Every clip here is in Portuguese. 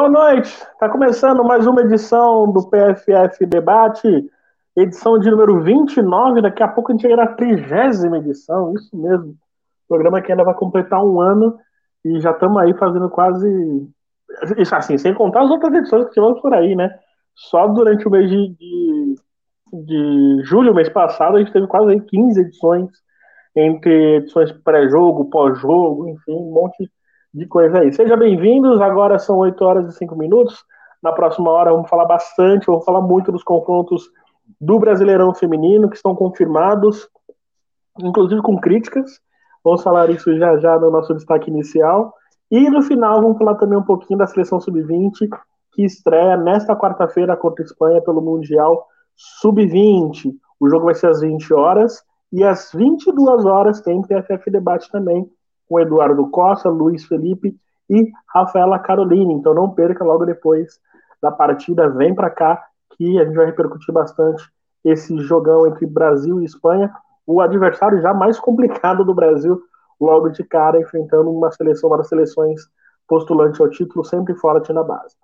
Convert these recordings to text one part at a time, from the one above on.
Boa noite. Está começando mais uma edição do PFF Debate, edição de número 29. Daqui a pouco a gente chega na trigésima edição, isso mesmo. Programa que ainda vai completar um ano e já estamos aí fazendo quase. Isso assim, sem contar as outras edições que tivemos por aí, né? Só durante o mês de, de, de julho, mês passado, a gente teve quase aí 15 edições, entre edições pré-jogo, pós-jogo, enfim, um monte de coisa aí. Sejam bem-vindos, agora são 8 horas e 5 minutos. Na próxima hora vamos falar bastante, vamos falar muito dos confrontos do Brasileirão Feminino, que estão confirmados, inclusive com críticas. Vamos falar isso já já no nosso destaque inicial. E no final vamos falar também um pouquinho da seleção sub-20, que estreia nesta quarta-feira contra a Espanha pelo Mundial Sub-20. O jogo vai ser às 20 horas e às 22 horas tem PFF Debate também com Eduardo Costa, Luiz Felipe e Rafaela Carolina. Então não perca logo depois da partida, vem para cá que a gente vai repercutir bastante esse jogão entre Brasil e Espanha, o adversário já mais complicado do Brasil, logo de cara enfrentando uma seleção, uma das seleções postulante ao título, sempre forte na base.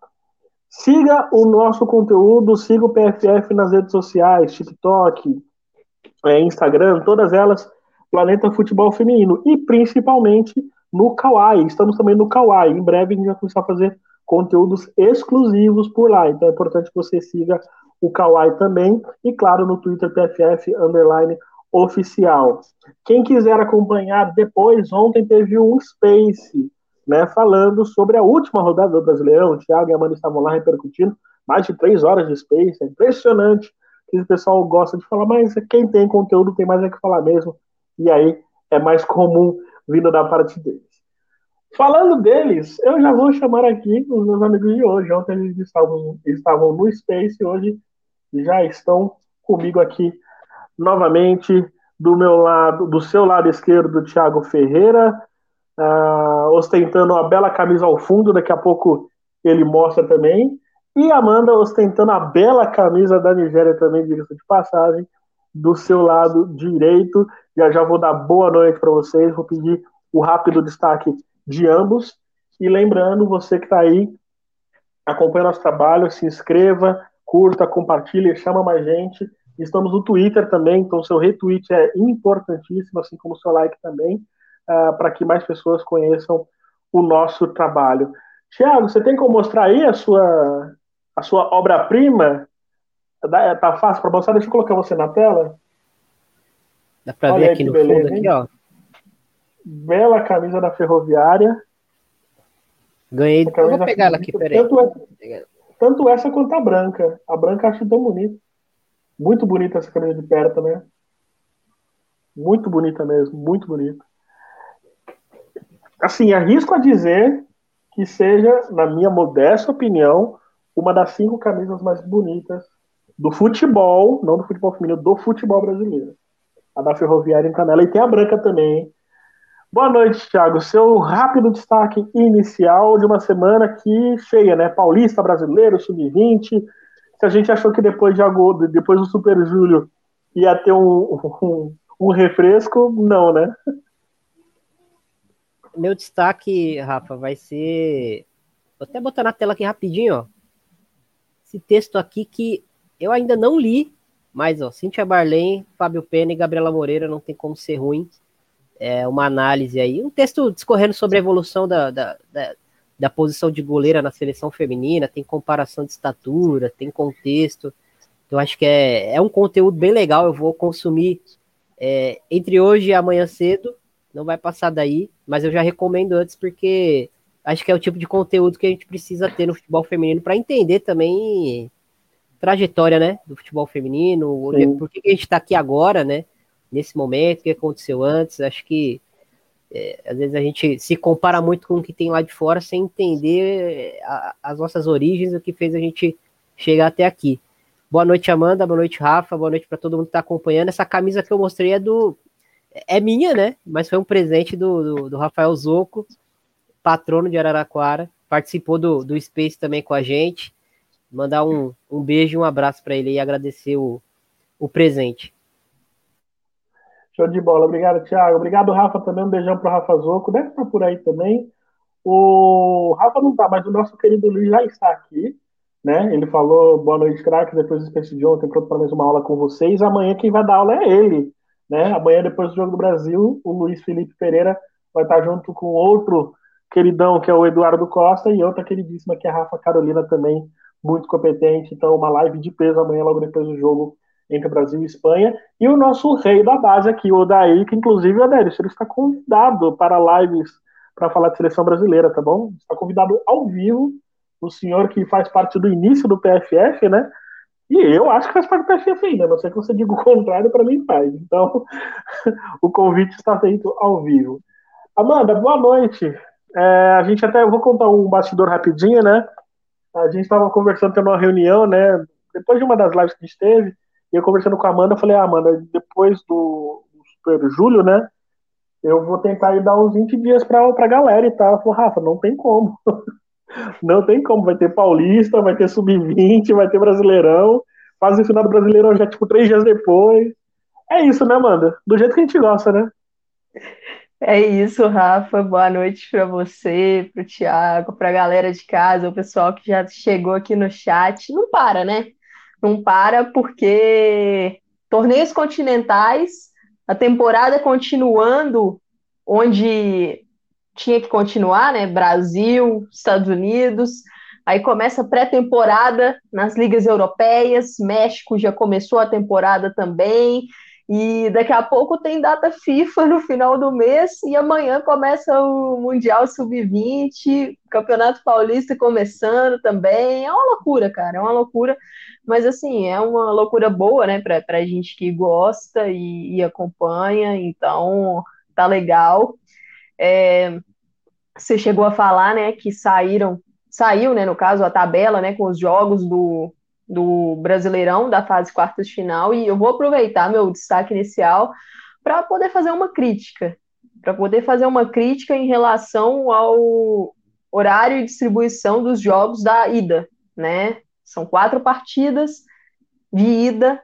Siga o nosso conteúdo, siga o PFF nas redes sociais, TikTok, é, Instagram, todas elas Planeta Futebol Feminino e principalmente no Kawaii. Estamos também no Kawaii. Em breve a gente vai começar a fazer conteúdos exclusivos por lá. Então é importante que você siga o Kawaii também e claro no Twitter PFF underline oficial. Quem quiser acompanhar depois, ontem teve um Space, né, falando sobre a última rodada do Brasileirão. O Thiago e a Amanda estavam lá repercutindo mais de três horas de Space, é impressionante que o pessoal gosta de falar, mas quem tem conteúdo tem mais é que falar mesmo e aí é mais comum vindo da parte deles. Falando deles, eu já vou chamar aqui os meus amigos de hoje. Ontem eles estavam, estavam no Space, hoje já estão comigo aqui novamente. Do meu lado, do seu lado esquerdo, Thiago Ferreira, uh, ostentando uma bela camisa ao fundo, daqui a pouco ele mostra também. E Amanda ostentando a bela camisa da Nigéria também, diga-se de passagem, do seu lado direito. Já já vou dar boa noite para vocês, vou pedir o rápido destaque de ambos. E lembrando, você que está aí, acompanha nosso trabalho, se inscreva, curta, compartilhe, chama mais gente. Estamos no Twitter também, então seu retweet é importantíssimo, assim como seu like também, uh, para que mais pessoas conheçam o nosso trabalho. Tiago, você tem como mostrar aí a sua, a sua obra-prima? Tá, fácil para mostrar? Deixa eu colocar você na tela. Dá para ver aqui no beleza, fundo, aqui, ó. Bela camisa da Ferroviária. Ganhei. Eu vou pegar ela aqui, peraí. Tanto, tanto essa quanto a branca. A branca acho tão bonita. Muito bonita essa camisa de perto, né? Muito bonita mesmo, muito bonita. Assim, arrisco a dizer que seja, na minha modesta opinião, uma das cinco camisas mais bonitas do futebol, não do futebol feminino, do futebol brasileiro. A da Ferroviária em Canela. E tem a branca também. Boa noite, Thiago. Seu rápido destaque inicial de uma semana que cheia, né? Paulista, brasileiro, sub-20. Se a gente achou que depois de agosto, depois do Super Júlio, ia ter um, um, um refresco, não, né? Meu destaque, Rafa, vai ser. Vou até botar na tela aqui rapidinho, ó. Esse texto aqui que eu ainda não li, mas ó, Cintia Barlen, Fábio Pena e Gabriela Moreira não tem como ser ruim. É uma análise aí, um texto discorrendo sobre a evolução da, da, da, da posição de goleira na seleção feminina, tem comparação de estatura, tem contexto. Então acho que é, é um conteúdo bem legal. Eu vou consumir é, entre hoje e amanhã cedo. Não vai passar daí, mas eu já recomendo antes porque acho que é o tipo de conteúdo que a gente precisa ter no futebol feminino para entender também trajetória, né, do futebol feminino, Sim. por que a gente está aqui agora, né, nesse momento, o que aconteceu antes, acho que é, às vezes a gente se compara muito com o que tem lá de fora sem entender a, as nossas origens, o que fez a gente chegar até aqui. Boa noite, Amanda, boa noite, Rafa, boa noite para todo mundo que está acompanhando. Essa camisa que eu mostrei é do. É minha, né? Mas foi um presente do, do, do Rafael Zoco, patrono de Araraquara. Participou do, do Space também com a gente mandar um, um beijo e um abraço para ele e agradecer o, o presente. Show de bola. Obrigado, Thiago. Obrigado, Rafa, também. Um beijão pro Rafa Zoco. Deve estar por aí também. O Rafa não tá, mas o nosso querido Luiz já está aqui. Né? Ele falou boa noite, craque, depois do Space de ontem, pronto para mais uma aula com vocês. Amanhã quem vai dar aula é ele. Né? Amanhã, depois do Jogo do Brasil, o Luiz Felipe Pereira vai estar junto com outro queridão, que é o Eduardo Costa, e outra queridíssima, que é a Rafa Carolina, também muito competente. Então, uma live de peso amanhã, logo depois do jogo entre Brasil e Espanha. E o nosso rei da base aqui, o Odair, que inclusive, Odair, ele está convidado para lives para falar de seleção brasileira, tá bom? Está convidado ao vivo, o senhor que faz parte do início do PFF, né? E eu acho que faz parte do PFF ainda, não sei que você diga o contrário, para mim faz. Então, o convite está feito ao vivo. Amanda, boa noite. É, a gente até, eu vou contar um bastidor rapidinho, né? A gente estava conversando, tendo uma reunião, né? Depois de uma das lives que a gente teve, e eu conversando com a Amanda, eu falei, ah, Amanda, depois do, do Super Júlio, né? Eu vou tentar ir dar uns 20 dias pra, pra galera e tal. Ela falou, Rafa, não tem como. não tem como. Vai ter Paulista, vai ter Sub-20, vai ter Brasileirão. Fase final do Brasileirão já, tipo, três dias depois. É isso, né, Amanda? Do jeito que a gente gosta, né? É isso, Rafa. Boa noite para você, para o Thiago, para a galera de casa, o pessoal que já chegou aqui no chat. Não para, né? Não para porque torneios continentais, a temporada continuando onde tinha que continuar, né? Brasil, Estados Unidos. Aí começa a pré-temporada nas ligas europeias, México já começou a temporada também. E daqui a pouco tem data FIFA no final do mês e amanhã começa o Mundial Sub-20, Campeonato Paulista começando também. É uma loucura, cara, é uma loucura. Mas assim, é uma loucura boa, né, pra, pra gente que gosta e, e acompanha, então tá legal. É, você chegou a falar, né, que saíram, saiu, né, no caso, a tabela, né, com os jogos do, do Brasileirão, da fase quartas de final, e eu vou aproveitar meu destaque inicial para poder fazer uma crítica, para poder fazer uma crítica em relação ao horário e distribuição dos jogos da ida, né? São quatro partidas de ida,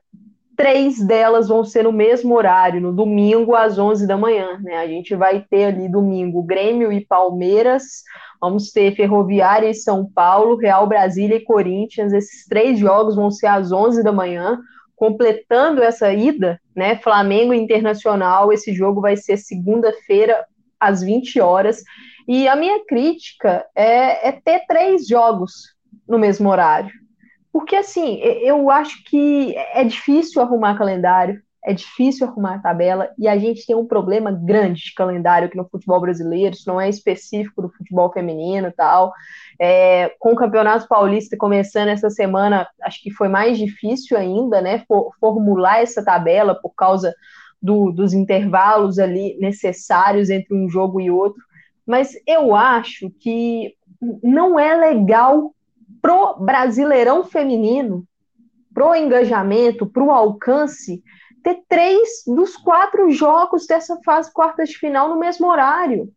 três delas vão ser no mesmo horário, no domingo às 11 da manhã, né? A gente vai ter ali domingo Grêmio e Palmeiras, Vamos ter Ferroviária e São Paulo, Real Brasília e Corinthians. Esses três jogos vão ser às 11 da manhã, completando essa ida, né? Flamengo Internacional. Esse jogo vai ser segunda-feira às 20 horas. E a minha crítica é, é ter três jogos no mesmo horário. Porque, assim, eu acho que é difícil arrumar calendário, é difícil arrumar a tabela e a gente tem um problema grande de calendário aqui no futebol brasileiro, isso não é específico do futebol feminino e tal. É, com o Campeonato Paulista começando essa semana, acho que foi mais difícil ainda, né, for, formular essa tabela por causa do, dos intervalos ali necessários entre um jogo e outro. Mas eu acho que não é legal pro Brasileirão feminino, pro engajamento, pro alcance, ter três dos quatro jogos dessa fase quartas de final no mesmo horário.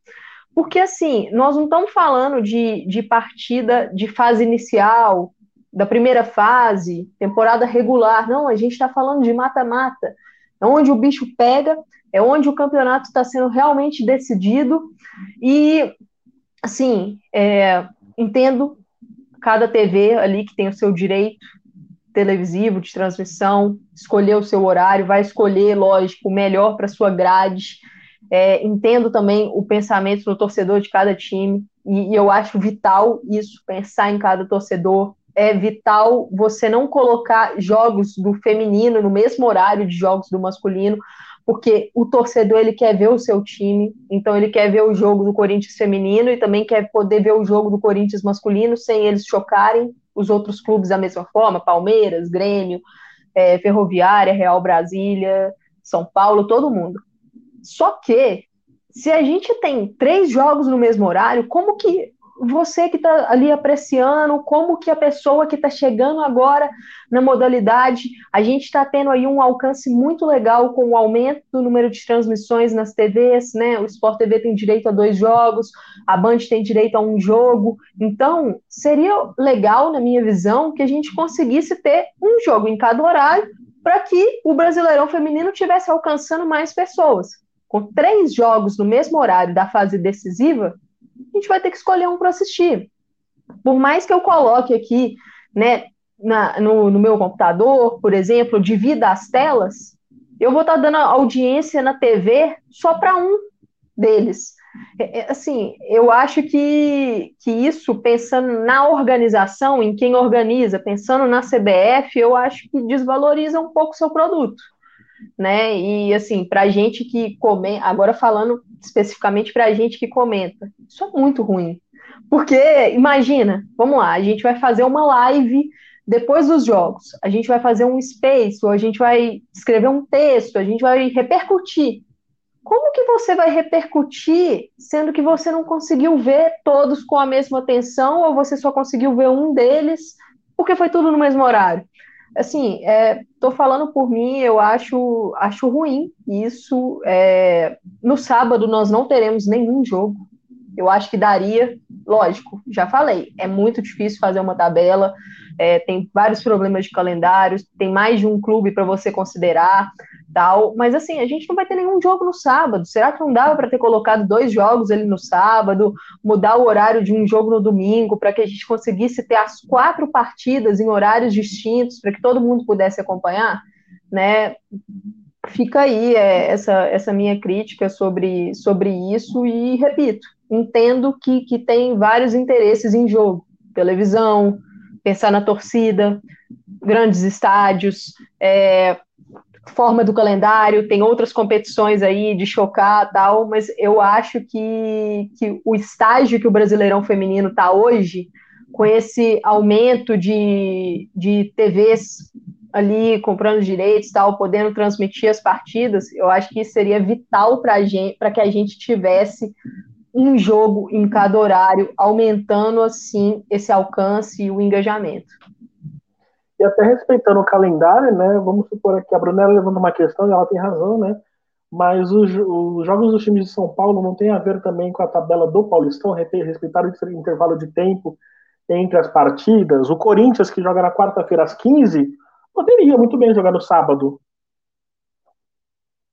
Porque, assim, nós não estamos falando de, de partida de fase inicial, da primeira fase, temporada regular. Não, a gente está falando de mata-mata. É onde o bicho pega, é onde o campeonato está sendo realmente decidido. E, assim, é, entendo cada TV ali que tem o seu direito televisivo, de transmissão, escolher o seu horário, vai escolher, lógico, o melhor para sua grade. É, entendo também o pensamento do torcedor de cada time, e, e eu acho vital isso, pensar em cada torcedor. É vital você não colocar jogos do feminino no mesmo horário de jogos do masculino, porque o torcedor ele quer ver o seu time, então ele quer ver o jogo do Corinthians feminino e também quer poder ver o jogo do Corinthians masculino sem eles chocarem os outros clubes da mesma forma, Palmeiras, Grêmio, é, Ferroviária, Real Brasília, São Paulo, todo mundo. Só que, se a gente tem três jogos no mesmo horário, como que você que está ali apreciando, como que a pessoa que está chegando agora na modalidade, a gente está tendo aí um alcance muito legal com o aumento do número de transmissões nas TVs, né? O Sport TV tem direito a dois jogos, a Band tem direito a um jogo. Então, seria legal, na minha visão, que a gente conseguisse ter um jogo em cada horário para que o Brasileirão Feminino tivesse alcançando mais pessoas. Com três jogos no mesmo horário da fase decisiva, a gente vai ter que escolher um para assistir. Por mais que eu coloque aqui, né, na, no, no, meu computador, por exemplo, divida as telas, eu vou estar tá dando audiência na TV só para um deles. É, é, assim, eu acho que, que isso, pensando na organização, em quem organiza, pensando na CBF, eu acho que desvaloriza um pouco o seu produto. Né? E assim, para gente que comenta, agora falando especificamente para gente que comenta, isso é muito ruim. Porque, imagina, vamos lá, a gente vai fazer uma live depois dos jogos, a gente vai fazer um space, ou a gente vai escrever um texto, a gente vai repercutir. Como que você vai repercutir, sendo que você não conseguiu ver todos com a mesma atenção, ou você só conseguiu ver um deles, porque foi tudo no mesmo horário? Assim, estou é, falando por mim, eu acho, acho ruim isso. É, no sábado nós não teremos nenhum jogo. Eu acho que daria, lógico, já falei, é muito difícil fazer uma tabela, é, tem vários problemas de calendário, tem mais de um clube para você considerar, tal. Mas assim, a gente não vai ter nenhum jogo no sábado. Será que não dava para ter colocado dois jogos ali no sábado, mudar o horário de um jogo no domingo, para que a gente conseguisse ter as quatro partidas em horários distintos, para que todo mundo pudesse acompanhar, né? Fica aí é, essa, essa minha crítica sobre, sobre isso e repito, entendo que, que tem vários interesses em jogo, televisão, pensar na torcida, grandes estádios, é, forma do calendário, tem outras competições aí de chocar tal, mas eu acho que, que o estágio que o Brasileirão Feminino está hoje, com esse aumento de, de TVs ali comprando direitos tal, podendo transmitir as partidas, eu acho que seria vital para que a gente tivesse um jogo em cada horário, aumentando assim esse alcance e o engajamento. E até respeitando o calendário, né? Vamos supor aqui, a Brunella levando uma questão, e ela tem razão, né? Mas os, os, jogos dos times de São Paulo não tem a ver também com a tabela do Paulistão, respeitar o intervalo de tempo entre as partidas. O Corinthians, que joga na quarta-feira às 15, poderia muito bem jogar no sábado.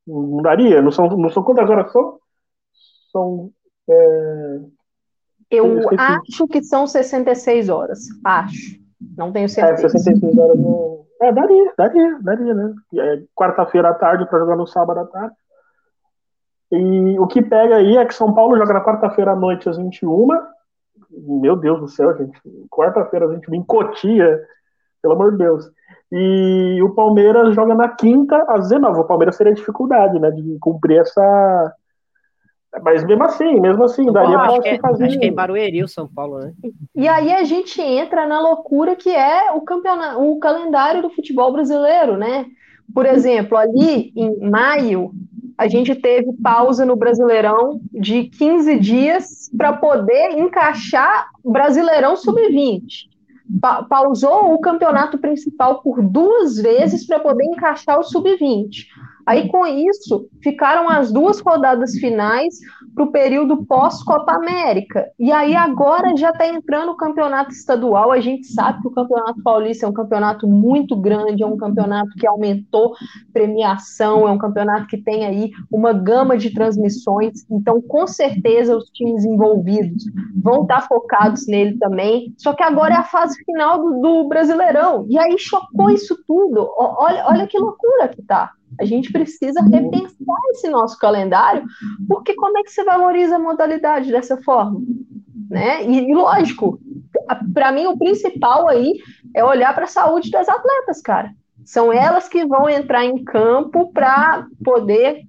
Não daria? Não são, não são quantas horas são? São. É... Eu acho que são 66 horas. Acho. Não tenho é, certeza. É, 66 horas no. É, daria, daria, daria, né? É, Quarta-feira à tarde para jogar no sábado à tarde. E o que pega aí é que São Paulo joga na quarta-feira à noite às 21. Meu Deus do céu, gente. Quarta-feira às 21 em Cotia, pelo amor de Deus. E o Palmeiras joga na quinta às 19. O Palmeiras seria dificuldade, né? De cumprir essa, mas mesmo assim, mesmo assim, daria para se fazer. Acho que é em Barueri, o São Paulo, né? E aí a gente entra na loucura que é o campeonato, o calendário do futebol brasileiro, né? Por exemplo, ali em maio, a gente teve pausa no Brasileirão de 15 dias para poder encaixar Brasileirão Sub-20. Pa pausou o campeonato principal por duas vezes para poder encaixar o Sub-20. Aí, com isso, ficaram as duas rodadas finais para o período pós-Copa América. E aí, agora já está entrando o campeonato estadual. A gente sabe que o Campeonato Paulista é um campeonato muito grande, é um campeonato que aumentou premiação, é um campeonato que tem aí uma gama de transmissões. Então, com certeza, os times envolvidos vão estar tá focados nele também. Só que agora é a fase final do, do Brasileirão. E aí chocou isso tudo. Olha, olha que loucura que tá. A gente precisa repensar esse nosso calendário, porque como é que você valoriza a modalidade dessa forma? Né? E, e lógico, para mim o principal aí é olhar para a saúde das atletas, cara. São elas que vão entrar em campo para poder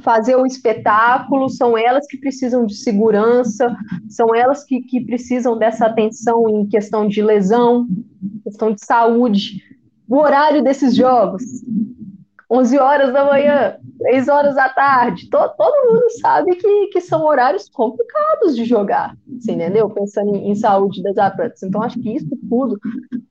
fazer o espetáculo, são elas que precisam de segurança, são elas que, que precisam dessa atenção em questão de lesão, questão de saúde. O horário desses jogos, 11 horas da manhã, 3 horas da tarde. Todo, todo mundo sabe que, que são horários complicados de jogar, você entendeu? Pensando em, em, saúde das atletas. Então, acho que isso tudo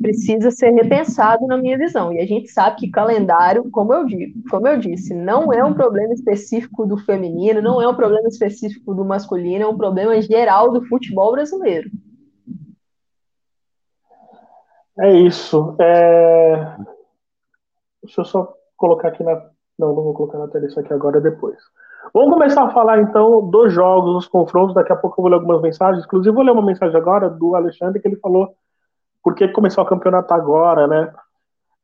precisa ser repensado na minha visão. E a gente sabe que calendário, como eu, digo, como eu disse, não é um problema específico do feminino, não é um problema específico do masculino, é um problema geral do futebol brasileiro. É isso. É... Deixa eu só colocar aqui na Não, não vou colocar na tela isso aqui agora, depois. Vamos começar a falar então dos jogos, dos confrontos. Daqui a pouco eu vou ler algumas mensagens. Inclusive, vou ler uma mensagem agora do Alexandre que ele falou por que começou o campeonato agora, né?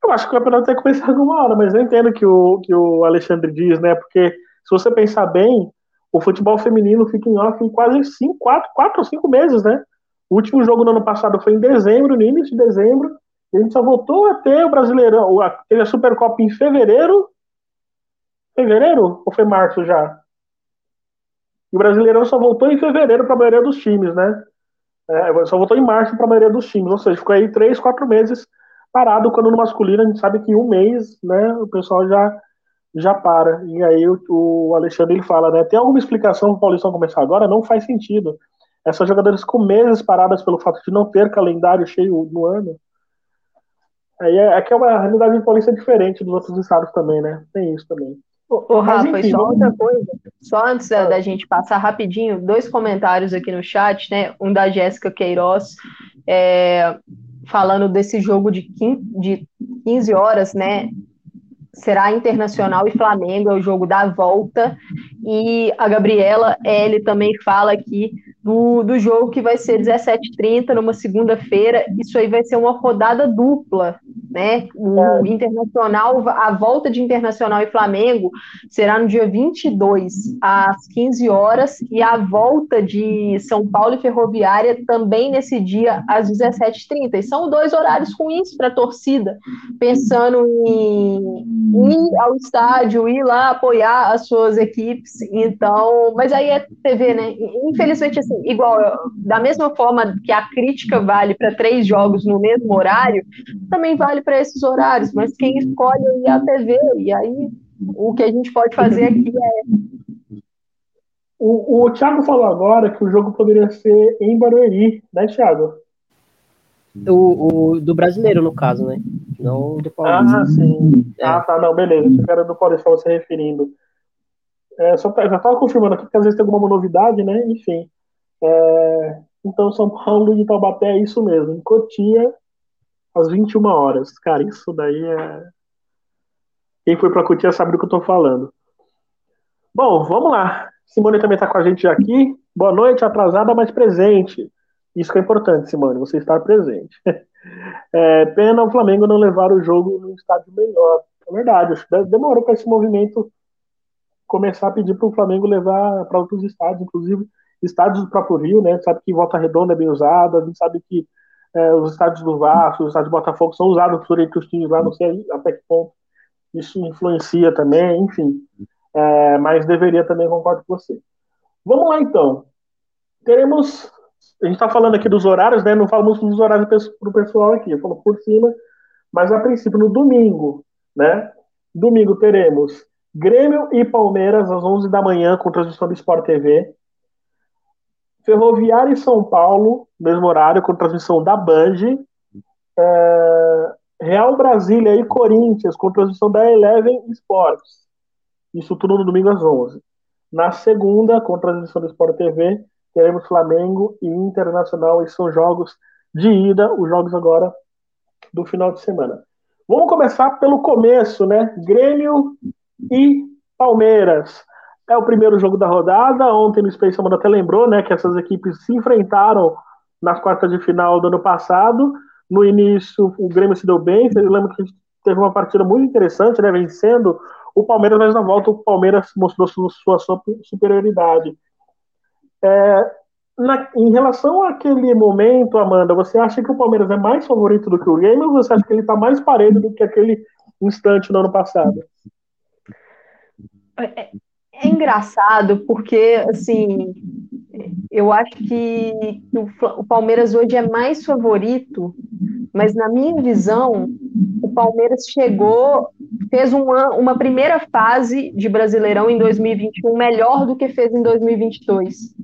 Eu acho que o campeonato tem que começar alguma hora, mas eu entendo que o que o Alexandre diz, né? Porque se você pensar bem, o futebol feminino fica em off em quase cinco, quatro, quatro ou cinco meses, né? O último jogo no ano passado foi em dezembro, no início de dezembro. A gente só voltou a ter o Brasileirão, teve a Supercopa em fevereiro. Fevereiro? Ou foi março já? E o Brasileirão só voltou em fevereiro para a maioria dos times, né? É, só voltou em março para a maioria dos times. Ou seja, ficou aí três, quatro meses parado, quando no masculino a gente sabe que em um mês, né, o pessoal já, já para. E aí o, o Alexandre ele fala, né? Tem alguma explicação para o Paulistão começar agora? Não faz sentido. Essas jogadoras com meses paradas pelo fato de não ter calendário cheio no ano. Aí é, que é uma realidade em Paulista diferente dos outros estados também, né? Tem isso também. Ô, Rafa, enfim, só outra coisa, só antes da, da, gente passar rapidinho, dois comentários aqui no chat, né? Um da Jéssica Queiroz, é, falando desse jogo de 15, de 15 horas, né? Será Internacional e Flamengo, é o jogo da volta. E a Gabriela L também fala aqui do, do jogo que vai ser 17h30 numa segunda-feira. Isso aí vai ser uma rodada dupla, né? O é. Internacional, a volta de Internacional e Flamengo será no dia 22, às 15 horas, e a volta de São Paulo e Ferroviária também nesse dia, às 17h30. E são dois horários ruins para a torcida, pensando em ir ao estádio, ir lá apoiar as suas equipes. Então, mas aí é TV, né? Infelizmente, assim, igual, da mesma forma que a crítica vale para três jogos no mesmo horário, também vale para esses horários, mas quem escolhe é a TV, e aí o que a gente pode fazer aqui é. O, o Thiago falou agora que o jogo poderia ser em Barueri, né, Thiago? O, o, do brasileiro, no caso, né? Não do Paulista. Ah, sim. É. Ah, tá, não, beleza. Esse cara do Paulista estava se referindo. É, só, já estava confirmando aqui, porque às vezes tem alguma novidade, né? Enfim. É, então, São Paulo e Taubaté é isso mesmo. Em Cotia, às 21 horas. Cara, isso daí é. Quem foi para Cotia sabe do que eu estou falando. Bom, vamos lá. Simone também está com a gente aqui. Boa noite, atrasada, mas presente. Isso que é importante, Simone, você estar presente. É, pena o Flamengo não levar o jogo no estádio melhor. É verdade, acho que demorou para esse movimento começar a pedir para o Flamengo levar para outros estádios, inclusive estádios do próprio Rio, né? A gente sabe que Volta Redonda é bem usado, a gente sabe que é, os estádios do Vasco, os estádios do Botafogo são usados por entre os times lá, não sei até que ponto isso influencia também, enfim. É, mas deveria também, concordo com você. Vamos lá então. Teremos. A gente está falando aqui dos horários, né? Não falamos dos horários para o pessoal aqui, eu falo por cima, mas a princípio, no domingo, né? Domingo teremos Grêmio e Palmeiras às 11 da manhã com transmissão do Sport TV. Ferroviária e São Paulo, mesmo horário, com transmissão da Band. É, Real Brasília e Corinthians, com transmissão da Eleven Sports. Isso tudo no domingo às 11. Na segunda, com transmissão do Sport TV, teremos Flamengo e Internacional, e são jogos de ida, os jogos agora do final de semana. Vamos começar pelo começo, né? Grêmio e Palmeiras. É o primeiro jogo da rodada. Ontem no Space Amanda até lembrou, né, que essas equipes se enfrentaram nas quartas de final do ano passado. No início, o Grêmio se deu bem. Eu lembro que teve uma partida muito interessante, né, vencendo o Palmeiras, mas na volta o Palmeiras mostrou sua, sua superioridade. É, na, em relação àquele momento, Amanda, você acha que o Palmeiras é mais favorito do que o Grêmio ou você acha que ele está mais parelho do que aquele instante no ano passado? Engraçado porque, assim, eu acho que o Palmeiras hoje é mais favorito, mas na minha visão, o Palmeiras chegou, fez uma, uma primeira fase de Brasileirão em 2021 melhor do que fez em 2022.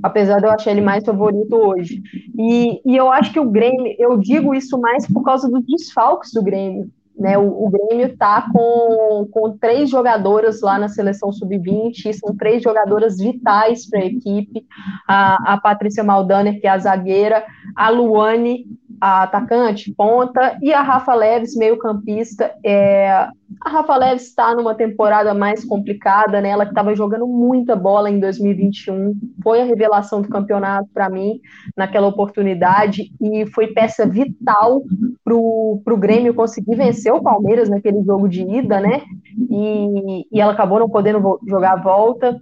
Apesar de eu achar ele mais favorito hoje. E, e eu acho que o Grêmio, eu digo isso mais por causa dos desfalques do Grêmio. Né, o, o Grêmio está com, com três jogadoras lá na seleção sub-20, são três jogadoras vitais para a equipe: a, Patrícia Maldaner, que é a zagueira, a Luane, a atacante, ponta, e a Rafa Leves, meio-campista. É, A Rafa Leves está numa temporada mais complicada, né? Ela que estava jogando muita bola em 2021, foi a revelação do campeonato para mim naquela oportunidade e foi peça vital para o Grêmio conseguir vencer o Palmeiras naquele jogo de ida, né? E, e ela acabou não podendo jogar a volta.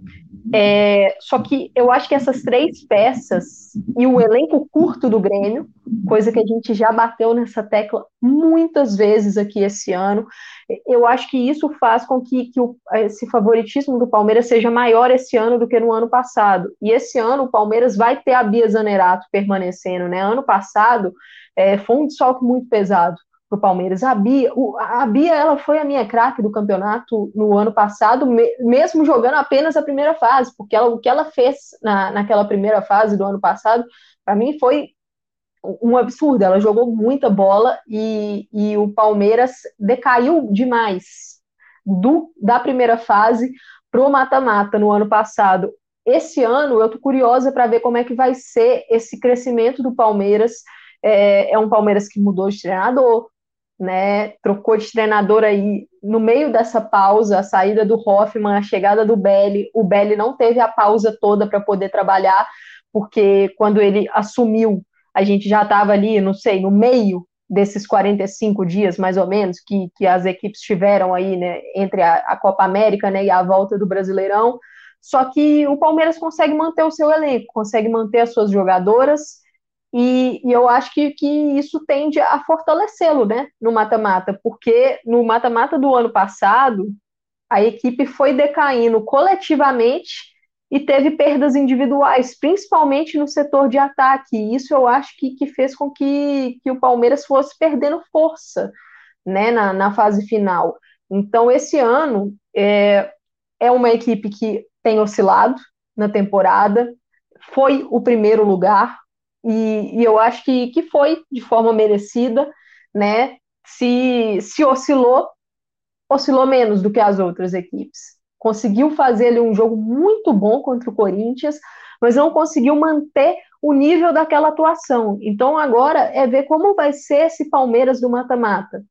É, só que eu acho que essas três peças e o elenco curto do Grêmio, coisa que a gente já bateu nessa tecla muitas vezes aqui esse ano, eu acho que isso faz com que, que o, esse favoritismo do Palmeiras seja maior esse ano do que no ano passado. E esse ano o Palmeiras vai ter a Bia Zanerato permanecendo, né? Ano passado é, foi um desfalque muito pesado para o Palmeiras. A Bia, a Bia, ela foi a minha craque do campeonato no ano passado, mesmo jogando apenas a primeira fase, porque ela, o que ela fez na, naquela primeira fase do ano passado, para mim foi um absurdo. Ela jogou muita bola e, e o Palmeiras decaiu demais do da primeira fase para o mata-mata no ano passado. Esse ano eu tô curiosa para ver como é que vai ser esse crescimento do Palmeiras. É, é um Palmeiras que mudou de treinador, né, trocou de treinador aí no meio dessa pausa, a saída do Hoffman, a chegada do Belli, o Belli não teve a pausa toda para poder trabalhar, porque quando ele assumiu, a gente já estava ali, não sei, no meio desses 45 dias, mais ou menos, que, que as equipes tiveram aí, né, entre a, a Copa América, né, e a volta do Brasileirão, só que o Palmeiras consegue manter o seu elenco, consegue manter as suas jogadoras, e, e, eu acho que, que isso tende a fortalecê-lo né, no mata-mata, porque no mata-mata do ano passado, a equipe foi decaindo coletivamente e teve perdas individuais, principalmente no setor de ataque. E isso eu acho que, que fez com que, que o Palmeiras fosse perdendo força né, na, na fase final. Então, esse ano é, é uma equipe que tem oscilado na temporada, foi o primeiro lugar, e, e eu acho que, que foi de forma merecida, né? Se, se oscilou, oscilou menos do que as outras equipes. Conseguiu fazer ali um jogo muito bom contra o Corinthians, mas não conseguiu manter o nível daquela atuação. Então agora é ver como vai ser esse Palmeiras do mata-mata.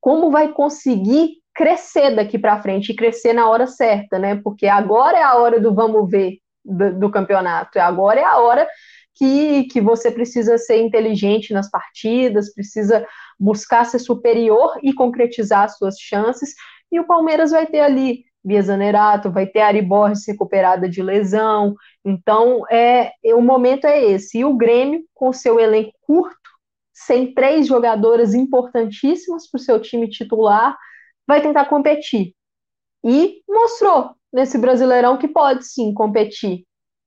Como vai conseguir crescer daqui para frente e crescer na hora certa, né? Porque agora é a hora do vamos ver do, do campeonato. Agora é a hora que, que você precisa ser inteligente nas partidas, precisa buscar ser superior e concretizar as suas chances. E o Palmeiras vai ter ali Bia Zanerato, vai ter Ari Borges recuperada de lesão. Então, é, o momento é esse. E o Grêmio, com seu elenco curto, sem três jogadoras importantíssimas para o seu time titular, vai tentar competir. E mostrou nesse Brasileirão que pode sim competir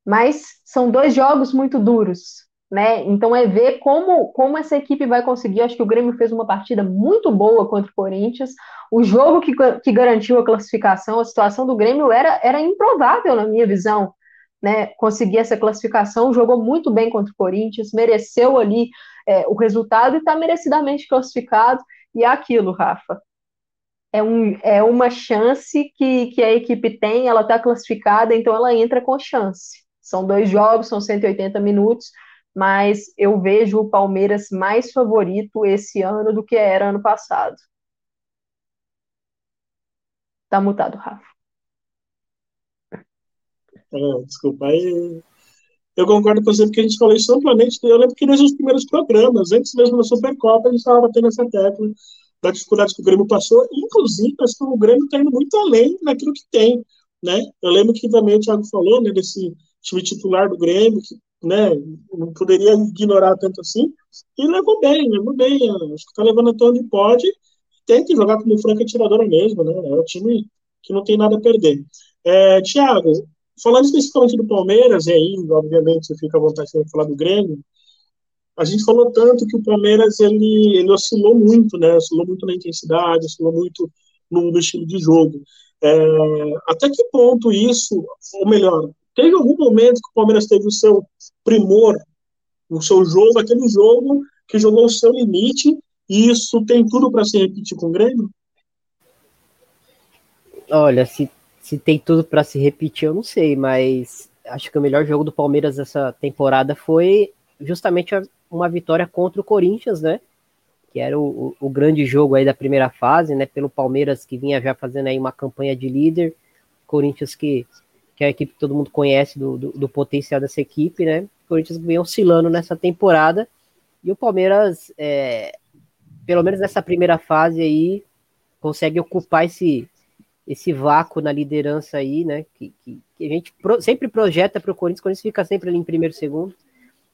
mas são dois jogos muito duros, né? Então é ver como, como essa equipe vai conseguir. Acho que o Grêmio fez uma partida muito boa contra o Corinthians. O jogo que, que garantiu a classificação, a situação do Grêmio era, era improvável na minha visão. Né, conseguir essa classificação, jogou muito bem contra o Corinthians, mereceu ali é, o resultado e está merecidamente classificado. E é aquilo, Rafa. É, um, é uma chance que, que a equipe tem, ela está classificada, então ela entra com chance. São dois jogos, são 180 minutos, mas eu vejo o Palmeiras mais favorito esse ano do que era ano passado. Tá mutado, Rafa. É, desculpa, aí eu concordo com você porque a gente falou isso amplamente. Eu lembro que nos primeiros programas, antes mesmo da Supercopa, a gente estava tendo essa tecla da dificuldade que o Grêmio passou. Inclusive, acho que o Grêmio está indo muito além daquilo que tem. Né? Eu lembro que também o Thiago falou né, desse time titular do Grêmio, que né, não poderia ignorar tanto assim, e levou bem, levou bem. Acho que está levando até onde pode, tem que jogar como franca tiradora mesmo, né? É um time que não tem nada a perder. É, Thiago, falando especificamente do Palmeiras, e aí, obviamente, você fica à vontade de falar do Grêmio, a gente falou tanto que o Palmeiras ele, ele oscilou muito, né? Oscilou muito na intensidade, oscilou muito no, no estilo de jogo. É, até que ponto isso, ou melhor, Teve algum momento que o Palmeiras teve o seu primor, o seu jogo, aquele jogo que jogou o seu limite, e isso tem tudo para se repetir com o Grêmio? Olha, se, se tem tudo para se repetir, eu não sei, mas acho que o melhor jogo do Palmeiras essa temporada foi justamente uma vitória contra o Corinthians, né? que era o, o, grande jogo aí da primeira fase, né? Pelo Palmeiras que vinha já fazendo aí uma campanha de líder, Corinthians que, que é a equipe que todo mundo conhece do, do, do potencial dessa equipe, né? Corinthians vem oscilando nessa temporada e o Palmeiras, é, pelo menos nessa primeira fase aí, consegue ocupar esse, esse vácuo na liderança aí, né? Que, que, que a gente pro, sempre projeta para o Corinthians, o Corinthians fica sempre ali em primeiro segundo.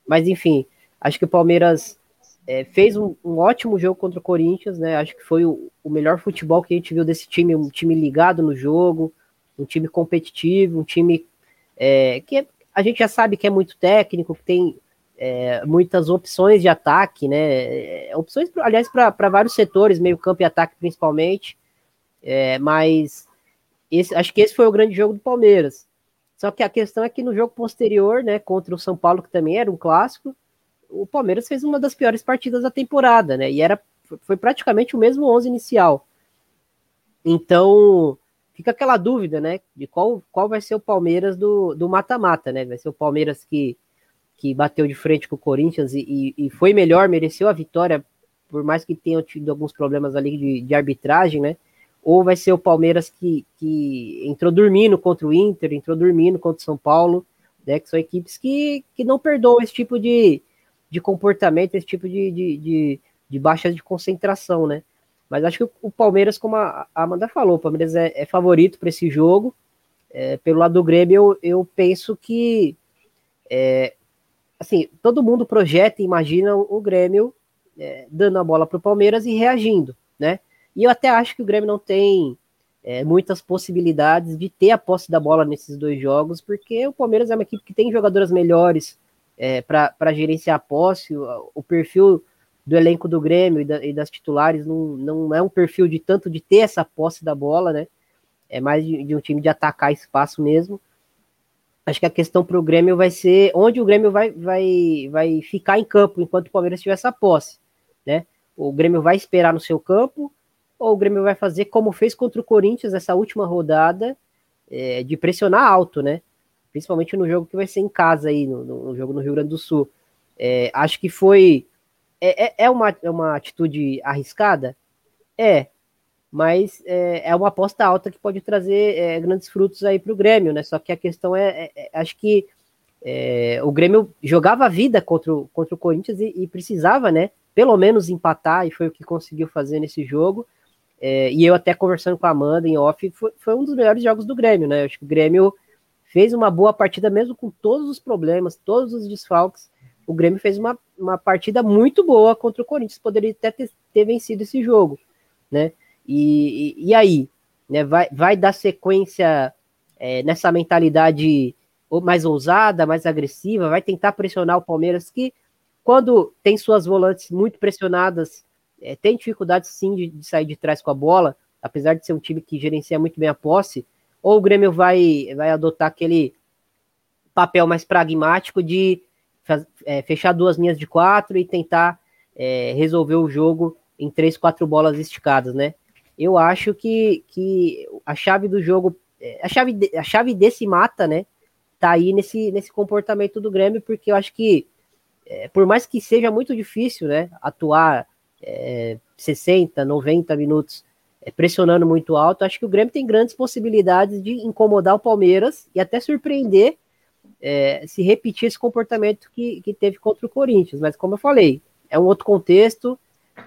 Mas enfim, acho que o Palmeiras é, fez um, um, ótimo jogo contra o Corinthians, né? Acho que foi o, o, melhor futebol que a gente viu desse time, um time ligado no jogo, um time competitivo, um time é, que a gente já sabe que é muito técnico, que tem é, muitas opções de ataque, né? É, opções, aliás, para vários setores, meio campo e ataque principalmente. É, mas esse, acho que esse foi o grande jogo do Palmeiras. Só que a questão é que no jogo posterior, né, contra o São Paulo, que também era um clássico, o Palmeiras fez uma das piores partidas da temporada, né? E era foi praticamente o mesmo 11 inicial. Então, fica aquela dúvida, né, de qual, qual vai ser o Palmeiras do mata-mata, né? Vai ser o Palmeiras que, que bateu de frente com o Corinthians e, e, e foi melhor, mereceu a vitória, por mais que tenham tido alguns problemas ali de, de arbitragem, né? ou vai ser o Palmeiras que, que entrou dormindo contra o Inter, entrou dormindo contra o São Paulo, né, que são equipes que, que não perdoam esse tipo de, de comportamento, esse tipo de, de, de, de baixa de concentração, né? Mas acho que o Palmeiras, como a Amanda falou, o Palmeiras é, é favorito para esse jogo. É, pelo lado do Grêmio, eu, eu penso que é, assim, todo mundo projeta e imagina o Grêmio é, dando a bola para o Palmeiras e reagindo, né? E eu até acho que o Grêmio não tem é, muitas possibilidades de ter a posse da bola nesses dois jogos, porque o Palmeiras é uma equipe que tem jogadoras melhores é, para gerenciar a posse. O, o, perfil do elenco do Grêmio e, da, e, das titulares não, não é um perfil de tanto de ter essa posse da bola, né? É mais de, de um time de atacar espaço mesmo. Acho que a questão para o Grêmio vai ser onde o Grêmio vai, vai, vai ficar em campo enquanto o Palmeiras tiver essa posse, né? O Grêmio vai esperar no seu campo, ou o Grêmio vai fazer como fez contra o Corinthians nessa última rodada, é, de pressionar alto, né? Principalmente no jogo que vai ser em casa aí, no, no jogo no Rio Grande do Sul. É, acho que foi. É, é, é uma, é uma atitude arriscada? É, mas é, é uma aposta alta que pode trazer é, grandes frutos aí para o Grêmio, né? Só que a questão é, é, é acho que é, o Grêmio jogava a vida contra o, contra o Corinthians e, e, precisava, né? Pelo menos empatar, e foi o que conseguiu fazer nesse jogo. E eu até conversando com a Amanda em off, foi, foi, um dos melhores jogos do Grêmio, né? Eu acho que o Grêmio fez uma boa partida, mesmo com todos os problemas, todos os desfalques. O Grêmio fez uma, uma partida muito boa contra o Corinthians, poderia até ter, ter vencido esse jogo, né? E, e, e, aí, né? Vai, vai dar sequência é, nessa mentalidade mais ousada, mais agressiva, vai tentar pressionar o Palmeiras, que quando tem suas volantes muito pressionadas é, tem dificuldade sim de, de, sair de trás com a bola, apesar de ser um time que gerencia muito bem a posse, ou o Grêmio vai, vai adotar aquele papel mais pragmático de fechar duas linhas de quatro e tentar é, resolver o jogo em três, quatro bolas esticadas, né? Eu acho que, que a chave do jogo, é, a chave, a chave desse mata, né? Tá aí nesse, nesse comportamento do Grêmio, porque eu acho que, é, por mais que seja muito difícil, né? Atuar é, 60, 90 minutos é, pressionando muito alto, acho que o Grêmio tem grandes possibilidades de incomodar o Palmeiras e até surpreender é, se repetir esse comportamento que, que teve contra o Corinthians. Mas como eu falei, é um outro contexto.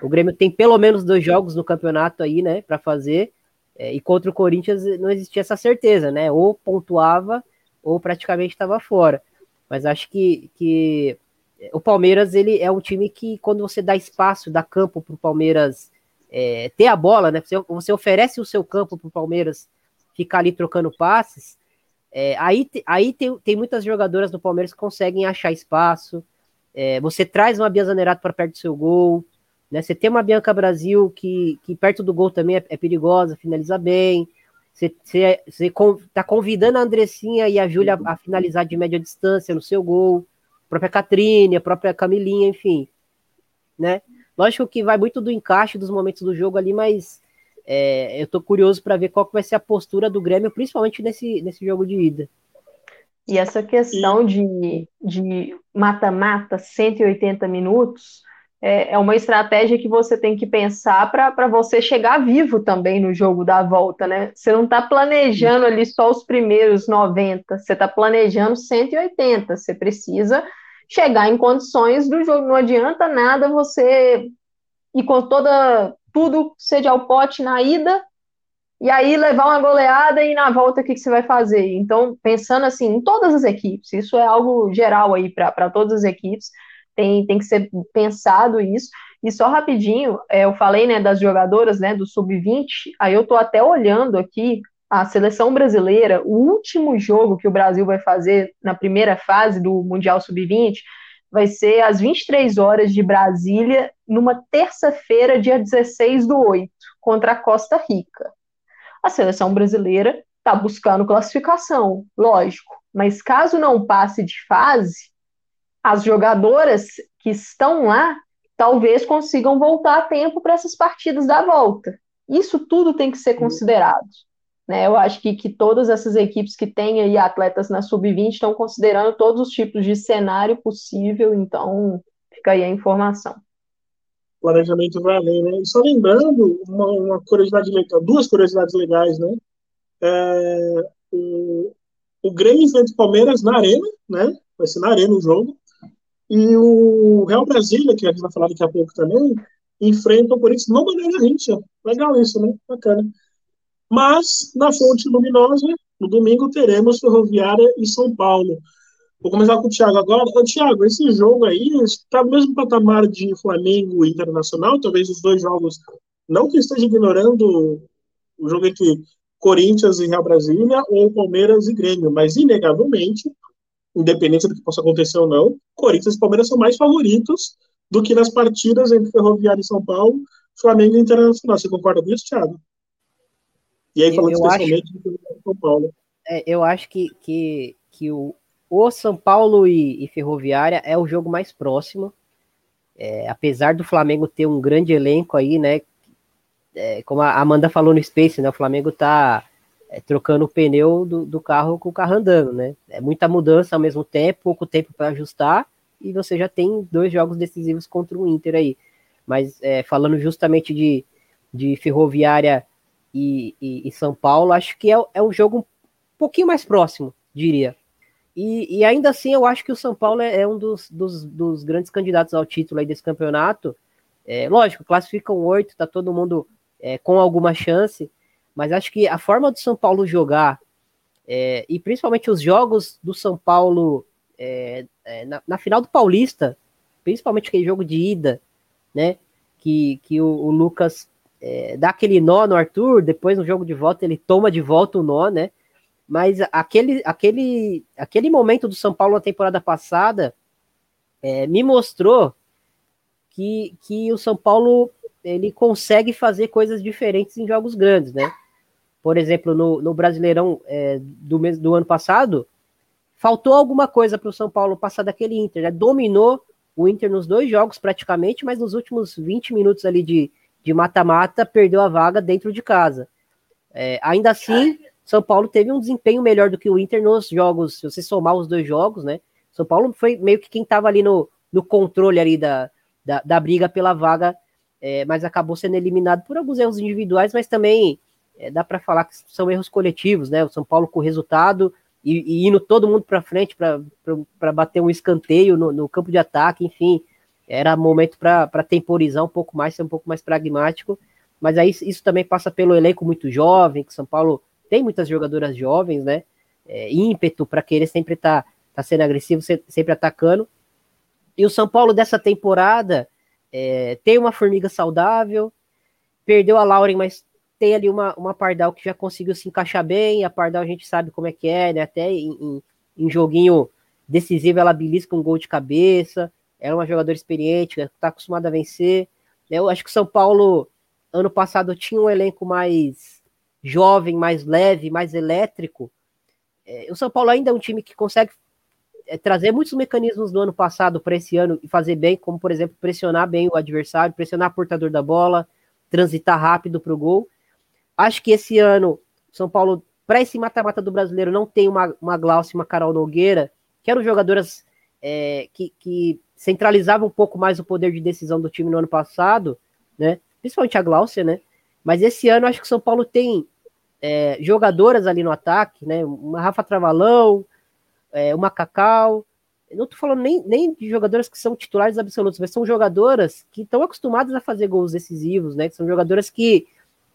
O Grêmio tem pelo menos dois jogos no campeonato aí, né, para fazer. É, e contra o Corinthians não existia essa certeza, né? Ou pontuava ou praticamente estava fora. Mas acho que, que o Palmeiras ele é um time que quando você dá espaço, dá campo para o Palmeiras é, ter a bola, né? Você, você oferece o seu campo para o Palmeiras ficar ali trocando passes. É, aí aí tem, tem muitas jogadoras do Palmeiras que conseguem achar espaço. É, você traz uma Bia Zanerato para perto do seu gol. Né? Você tem uma Bianca Brasil que, que perto do gol também é, é perigosa, finaliza bem. Você, você, você tá convidando a Andressinha e a Júlia a finalizar de média distância no seu gol a própria Catrine, a própria Camilinha, enfim, né? Lógico que vai muito do encaixe dos momentos do jogo ali, mas é, eu tô curioso para ver qual que vai ser a postura do Grêmio, principalmente nesse, nesse jogo de ida. E essa questão de mata-mata, 180 minutos, é, é uma estratégia que você tem que pensar para você chegar vivo também no jogo da volta, né? Você não está planejando ali só os primeiros 90, você está planejando 180. Você precisa chegar em condições do jogo. Não adianta nada você ir com toda tudo seja ao pote na ida e aí levar uma goleada e na volta o que, que você vai fazer? Então, pensando assim, em todas as equipes, isso é algo geral aí para todas as equipes tem, tem que ser pensado isso. E só rapidinho, é, eu falei né, das jogadoras né, do Sub-20, aí eu estou até olhando aqui a seleção brasileira, o último jogo que o Brasil vai fazer na primeira fase do Mundial Sub-20 vai ser às 23 horas de Brasília, numa terça-feira, dia 16 do 8, contra a Costa Rica. A seleção brasileira está buscando classificação, lógico, mas caso não passe de fase, as jogadoras que estão lá talvez consigam voltar a tempo para essas partidas da volta. Isso tudo tem que ser considerado. Né? Eu acho que, que todas essas equipes que têm aí atletas na sub-20 estão considerando todos os tipos de cenário possível, então fica aí a informação. Planejamento vai além, né? E só lembrando, uma, uma curiosidade legal, duas curiosidades legais, né? É, o, o Grêmio enfrenta o Palmeiras na Arena, né? Vai ser na Arena o jogo. E o Real Brasília, que a gente vai falar daqui a pouco também, enfrenta o Corinthians no Mané Garrincha. Legal isso, né? Bacana. Mas, na fonte luminosa, no domingo teremos Ferroviária e São Paulo. Vou começar com o Thiago agora. Ô, Thiago, esse jogo aí está no mesmo patamar de Flamengo e Internacional, talvez os dois jogos, não que esteja ignorando o jogo entre Corinthians e Real Brasília ou Palmeiras e Grêmio, mas inegavelmente independente do que possa acontecer ou não, Corinthians e Palmeiras são mais favoritos do que nas partidas entre Ferroviária e São Paulo, Flamengo e Internacional. Você concorda com isso, Thiago? E aí, falando eu especialmente acho, do São Paulo. É, eu acho que, que, que o, o São Paulo e, e Ferroviária é o jogo mais próximo. É, apesar do Flamengo ter um grande elenco aí, né? É, como a Amanda falou no Space, né? O Flamengo tá é, trocando o pneu do, do, carro com o carro andando, né? É muita mudança ao mesmo tempo, pouco tempo para ajustar, e você já tem dois jogos decisivos contra o Inter aí. Mas é, falando justamente de, de Ferroviária e, e, e, São Paulo, acho que é, é um jogo um pouquinho mais próximo, diria. E, e ainda assim, eu acho que o São Paulo é, é um dos, dos, dos, grandes candidatos ao título aí desse campeonato. É, lógico, classificam oito, tá todo mundo é, com alguma chance, mas acho que a forma do São Paulo jogar, é, e principalmente os jogos do São Paulo é, é, na, na, final do Paulista, principalmente aquele jogo de ida, né? Que, que o, o Lucas é, dá aquele nó no Arthur, depois no jogo de volta ele toma de volta o nó, né? Mas aquele, aquele, aquele momento do São Paulo na temporada passada é, me mostrou que, que o São Paulo ele consegue fazer coisas diferentes em jogos grandes, né? por exemplo, no, no Brasileirão é, do, mês, do ano passado, faltou alguma coisa para o São Paulo passar daquele Inter. Né? Dominou o Inter nos dois jogos praticamente, mas nos últimos 20 minutos ali de mata-mata, perdeu a vaga dentro de casa. É, ainda assim, São Paulo teve um desempenho melhor do que o Inter nos jogos, se você somar os dois jogos, né? São Paulo foi meio que quem estava ali no, no controle ali da, da, da briga pela vaga, é, mas acabou sendo eliminado por alguns erros individuais, mas também é, dá para falar que são erros coletivos, né? O São Paulo com o resultado e, e indo todo mundo para frente para bater um escanteio no, no, campo de ataque, enfim, era momento para temporizar um pouco mais, ser um pouco mais pragmático. Mas aí isso também passa pelo elenco muito jovem, que São Paulo tem muitas jogadoras jovens, né? É, ímpeto para querer sempre estar tá, tá sendo agressivo, sempre atacando. E o São Paulo dessa temporada é, tem uma formiga saudável, perdeu a Lauren, mas tem ali uma, uma Pardal que já conseguiu se encaixar bem, a Pardal a gente sabe como é que é, né? Até em, em, em joguinho decisivo ela belisca um gol de cabeça, é uma jogadora experiente, está acostumada a vencer. Eu acho que o São Paulo, ano passado, tinha um elenco mais jovem, mais leve, mais elétrico. É, o São Paulo ainda é um time que consegue é, trazer muitos mecanismos do ano passado para esse ano e fazer bem, como por exemplo, pressionar bem o adversário, pressionar o portador da bola, transitar rápido para o gol. Acho que esse ano, São Paulo, para esse mata-mata do brasileiro, não tem uma, uma Glaucia uma Carol Nogueira, que eram jogadoras é, que, que, centralizava um pouco mais o poder de decisão do time no ano passado, né? Principalmente a Gláucia, né? Mas esse ano acho que o São Paulo tem é, jogadoras ali no ataque, né? Uma Rafa Travalão, é, uma Cacau. Eu não tô falando nem, nem de jogadoras que são titulares absolutos, mas são jogadoras que estão acostumadas a fazer gols decisivos, né? São jogadoras que,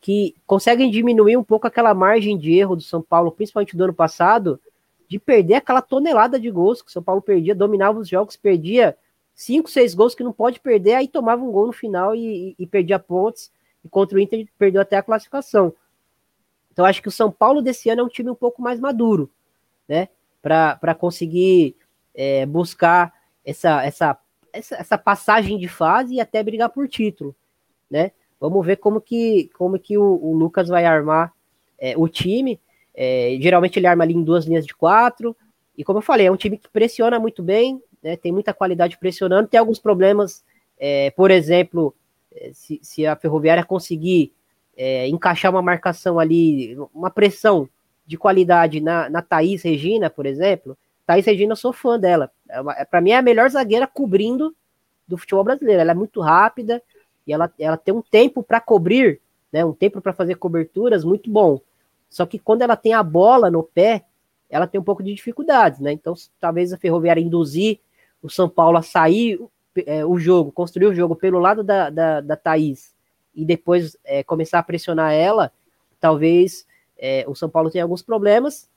que conseguem diminuir um pouco aquela margem de erro do São Paulo, principalmente do ano passado, de perder aquela tonelada de gols que o São Paulo perdia, dominava os jogos, perdia cinco, seis gols que não pode perder, aí tomava um gol no final e, e, e perdia pontos, e contra o Inter perdeu até a classificação. Então acho que o São Paulo desse ano é um time um pouco mais maduro, né? Para conseguir é, buscar essa, essa, essa, essa, passagem de fase e até brigar por título, né? Vamos ver como que, como que o, o Lucas vai armar é, o time. É, geralmente ele arma ali em duas linhas de quatro. E como eu falei, é um time que pressiona muito bem, né? Tem muita qualidade pressionando. Tem alguns problemas, é, por exemplo, é, se, se a Ferroviária conseguir é, encaixar uma marcação ali, uma pressão de qualidade na, na Thaís Regina, por exemplo. Thaís Regina, eu sou fã dela. É para mim é a melhor zagueira cobrindo do futebol brasileiro. Ela é muito rápida e ela, ela tem um tempo para cobrir, né, um tempo para fazer coberturas muito bom. Só que quando ela tem a bola no pé, ela tem um pouco de dificuldades, né? Então, talvez a Ferroviária induzir o São Paulo a sair é, o jogo, construir o jogo pelo lado da, da, da Thaís e depois é, começar a pressionar ela, talvez é, o São Paulo tenha alguns problemas.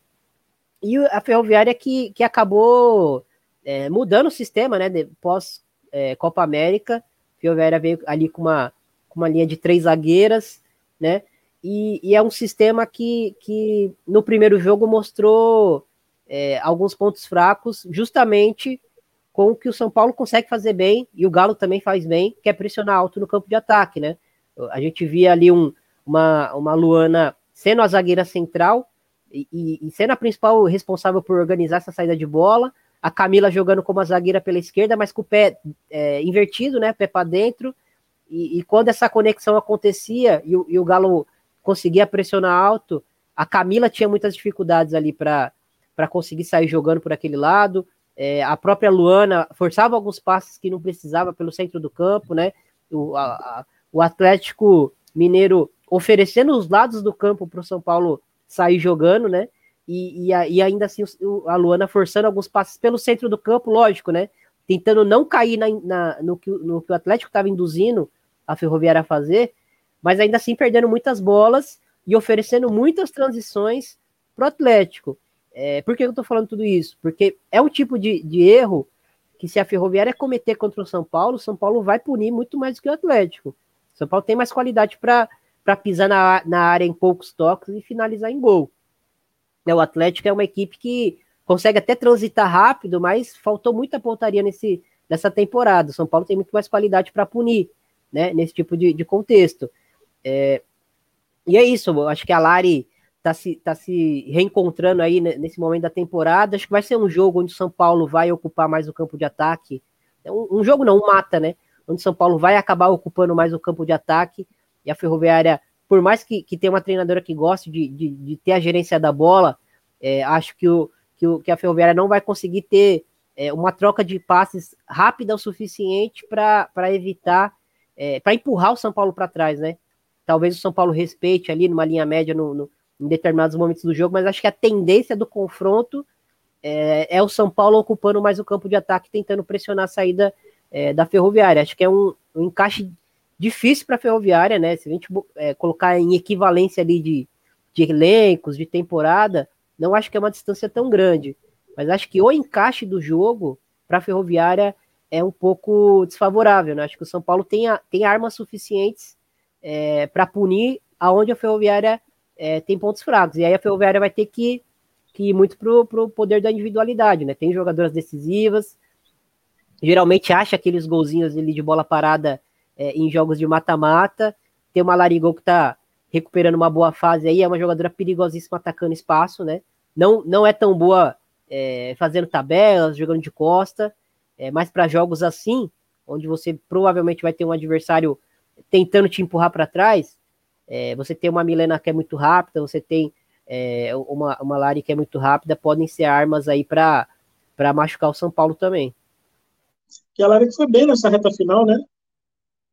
E a Ferroviária que, que acabou é, mudando o sistema, né? Pós é, Copa América, a Ferroviária veio ali com uma, com uma linha de três zagueiras, né? E, e é um sistema que, que no primeiro jogo mostrou é, alguns pontos fracos, justamente com o que o São Paulo consegue fazer bem, e o Galo também faz bem, que é pressionar alto no campo de ataque, né? A gente via ali um, uma, uma Luana sendo a zagueira central e, e, sendo a principal responsável por organizar essa saída de bola. A Camila jogando como a zagueira pela esquerda, mas com o pé é, invertido, né? Pé para dentro. E, e, quando essa conexão acontecia e o, e o Galo conseguia pressionar alto, a Camila tinha muitas dificuldades ali para conseguir sair jogando por aquele lado. É, a própria Luana forçava alguns passes que não precisava pelo centro do campo, né? O, a, o Atlético Mineiro oferecendo os lados do campo para o São Paulo sair jogando, né? E, e, e, ainda assim a Luana forçando alguns passes pelo centro do campo, lógico, né? Tentando não cair na, na no, que, no que o Atlético estava induzindo a Ferroviária a fazer, mas ainda assim perdendo muitas bolas e oferecendo muitas transições para o Atlético. É, por que eu estou falando tudo isso? Porque é um tipo de, de erro que se a Ferroviária cometer contra o São Paulo, o São Paulo vai punir muito mais do que o Atlético. São Paulo tem mais qualidade para pisar na, na área em poucos toques e finalizar em gol. É, o Atlético é uma equipe que consegue até transitar rápido, mas faltou muita pontaria nesse, nessa temporada. O São Paulo tem muito mais qualidade para punir, né, nesse tipo de, de contexto. É, e é isso, eu acho que a Lari tá se, tá se reencontrando aí nesse momento da temporada. Acho que vai ser um jogo onde o São Paulo vai ocupar mais o campo de ataque. É um, um jogo não, um mata, né? onde São Paulo vai acabar ocupando mais o campo de ataque, e a Ferroviária, por mais que, que tenha uma treinadora que goste de, de, de ter a gerência da bola, é, acho que, o, que, o, que a Ferroviária não vai conseguir ter é, uma troca de passes rápida o suficiente para evitar, é, para empurrar o São Paulo para trás, né? Talvez o São Paulo respeite ali numa linha média no, no, em determinados momentos do jogo, mas acho que a tendência do confronto é, é, o São Paulo ocupando mais o campo de ataque, tentando pressionar a saída é, da Ferroviária. Acho que é um, um encaixe difícil para a Ferroviária, né? Se a gente é, colocar em equivalência ali de, de elencos, de temporada, não acho que é uma distância tão grande. Mas acho que o encaixe do jogo para a Ferroviária é um pouco desfavorável, né? Acho que o São Paulo tem, a, tem armas suficientes é, para punir aonde a Ferroviária é, tem pontos fracos. E aí a Ferroviária vai ter que, que ir muito pro, pro poder da individualidade, né? Tem jogadoras decisivas, geralmente acha aqueles golzinhos ali de bola parada é, em jogos de mata-mata. Tem uma Larigol que tá recuperando uma boa fase aí, é uma jogadora perigosíssima atacando espaço, né? Não, não é tão boa é, fazendo tabelas, jogando de costa, é, mas para jogos assim, onde você provavelmente vai ter um adversário tentando te empurrar para trás, é, você tem uma Milena que é muito rápida, você tem é, uma, uma Lari que é muito rápida, podem ser armas aí para machucar o São Paulo também. E ela que foi bem nessa reta final, né?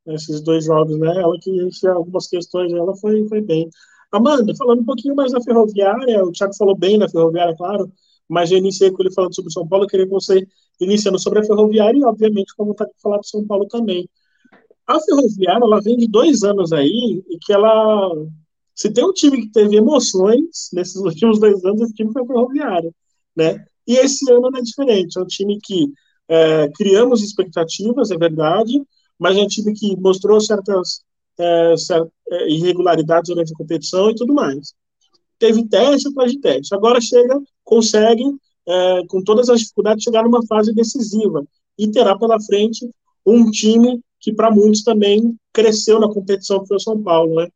Nesses dois jogos, né? Ela que tinha algumas questões, ela foi, foi bem. Amanda, falando um pouquinho mais da Ferroviária, o Thiago falou bem da Ferroviária, claro, mas eu iniciei com ele falando sobre o São Paulo, eu queria que você iniciando sobre a Ferroviária e, obviamente, com vontade de falar do São Paulo também. A Ferroviária, ela vem de dois anos aí, e que ela se tem um time que teve emoções nesses últimos dois anos, esse time foi a Ferroviária, né? E esse ano não é diferente. É um time que é, criamos expectativas, é verdade, mas é um time que mostrou certas, é, é, irregularidades durante a competição e tudo mais. Teve teste atrás de teste. Agora chega, consegue, é, com todas as dificuldades, chegar numa fase decisiva e terá pela frente um time que para muitos também cresceu na competição que foi o São Paulo, né?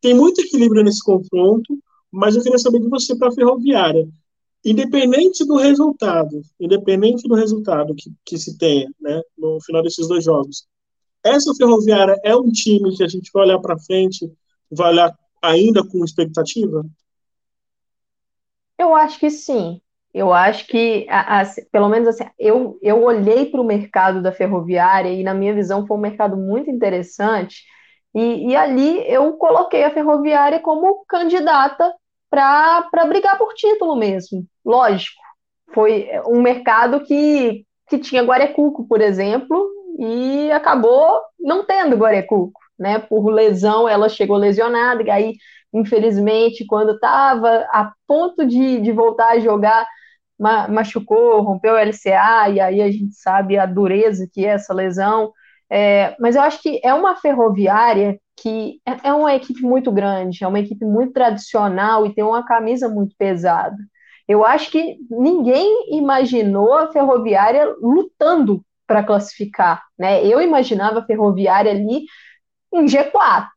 Tem muito equilíbrio nesse confronto, mas eu queria saber de você para a Ferroviária independente do resultado, independente do resultado que, que se tenha, né, no final desses dois jogos, essa Ferroviária é um time que a gente vai olhar para frente, vai olhar ainda com expectativa? Eu acho que sim. Eu acho que, pelo menos assim, eu, eu olhei para o mercado da ferroviária e, na minha visão, foi um mercado muito interessante. E, e ali eu coloquei a ferroviária como candidata para brigar por título mesmo. Lógico, foi um mercado que, que tinha Guarecuco, por exemplo, e acabou não tendo Guarecuco, né? Por lesão, ela chegou lesionada, e aí, infelizmente, quando estava a ponto de, de voltar a jogar, machucou, rompeu o LCA, e aí a gente sabe a dureza que é essa lesão. É, mas eu acho que é uma ferroviária que é, é uma equipe muito grande, é uma equipe muito tradicional e tem uma camisa muito pesada. Eu acho que ninguém imaginou a Ferroviária lutando para classificar, né? Eu imaginava a Ferroviária ali em G4,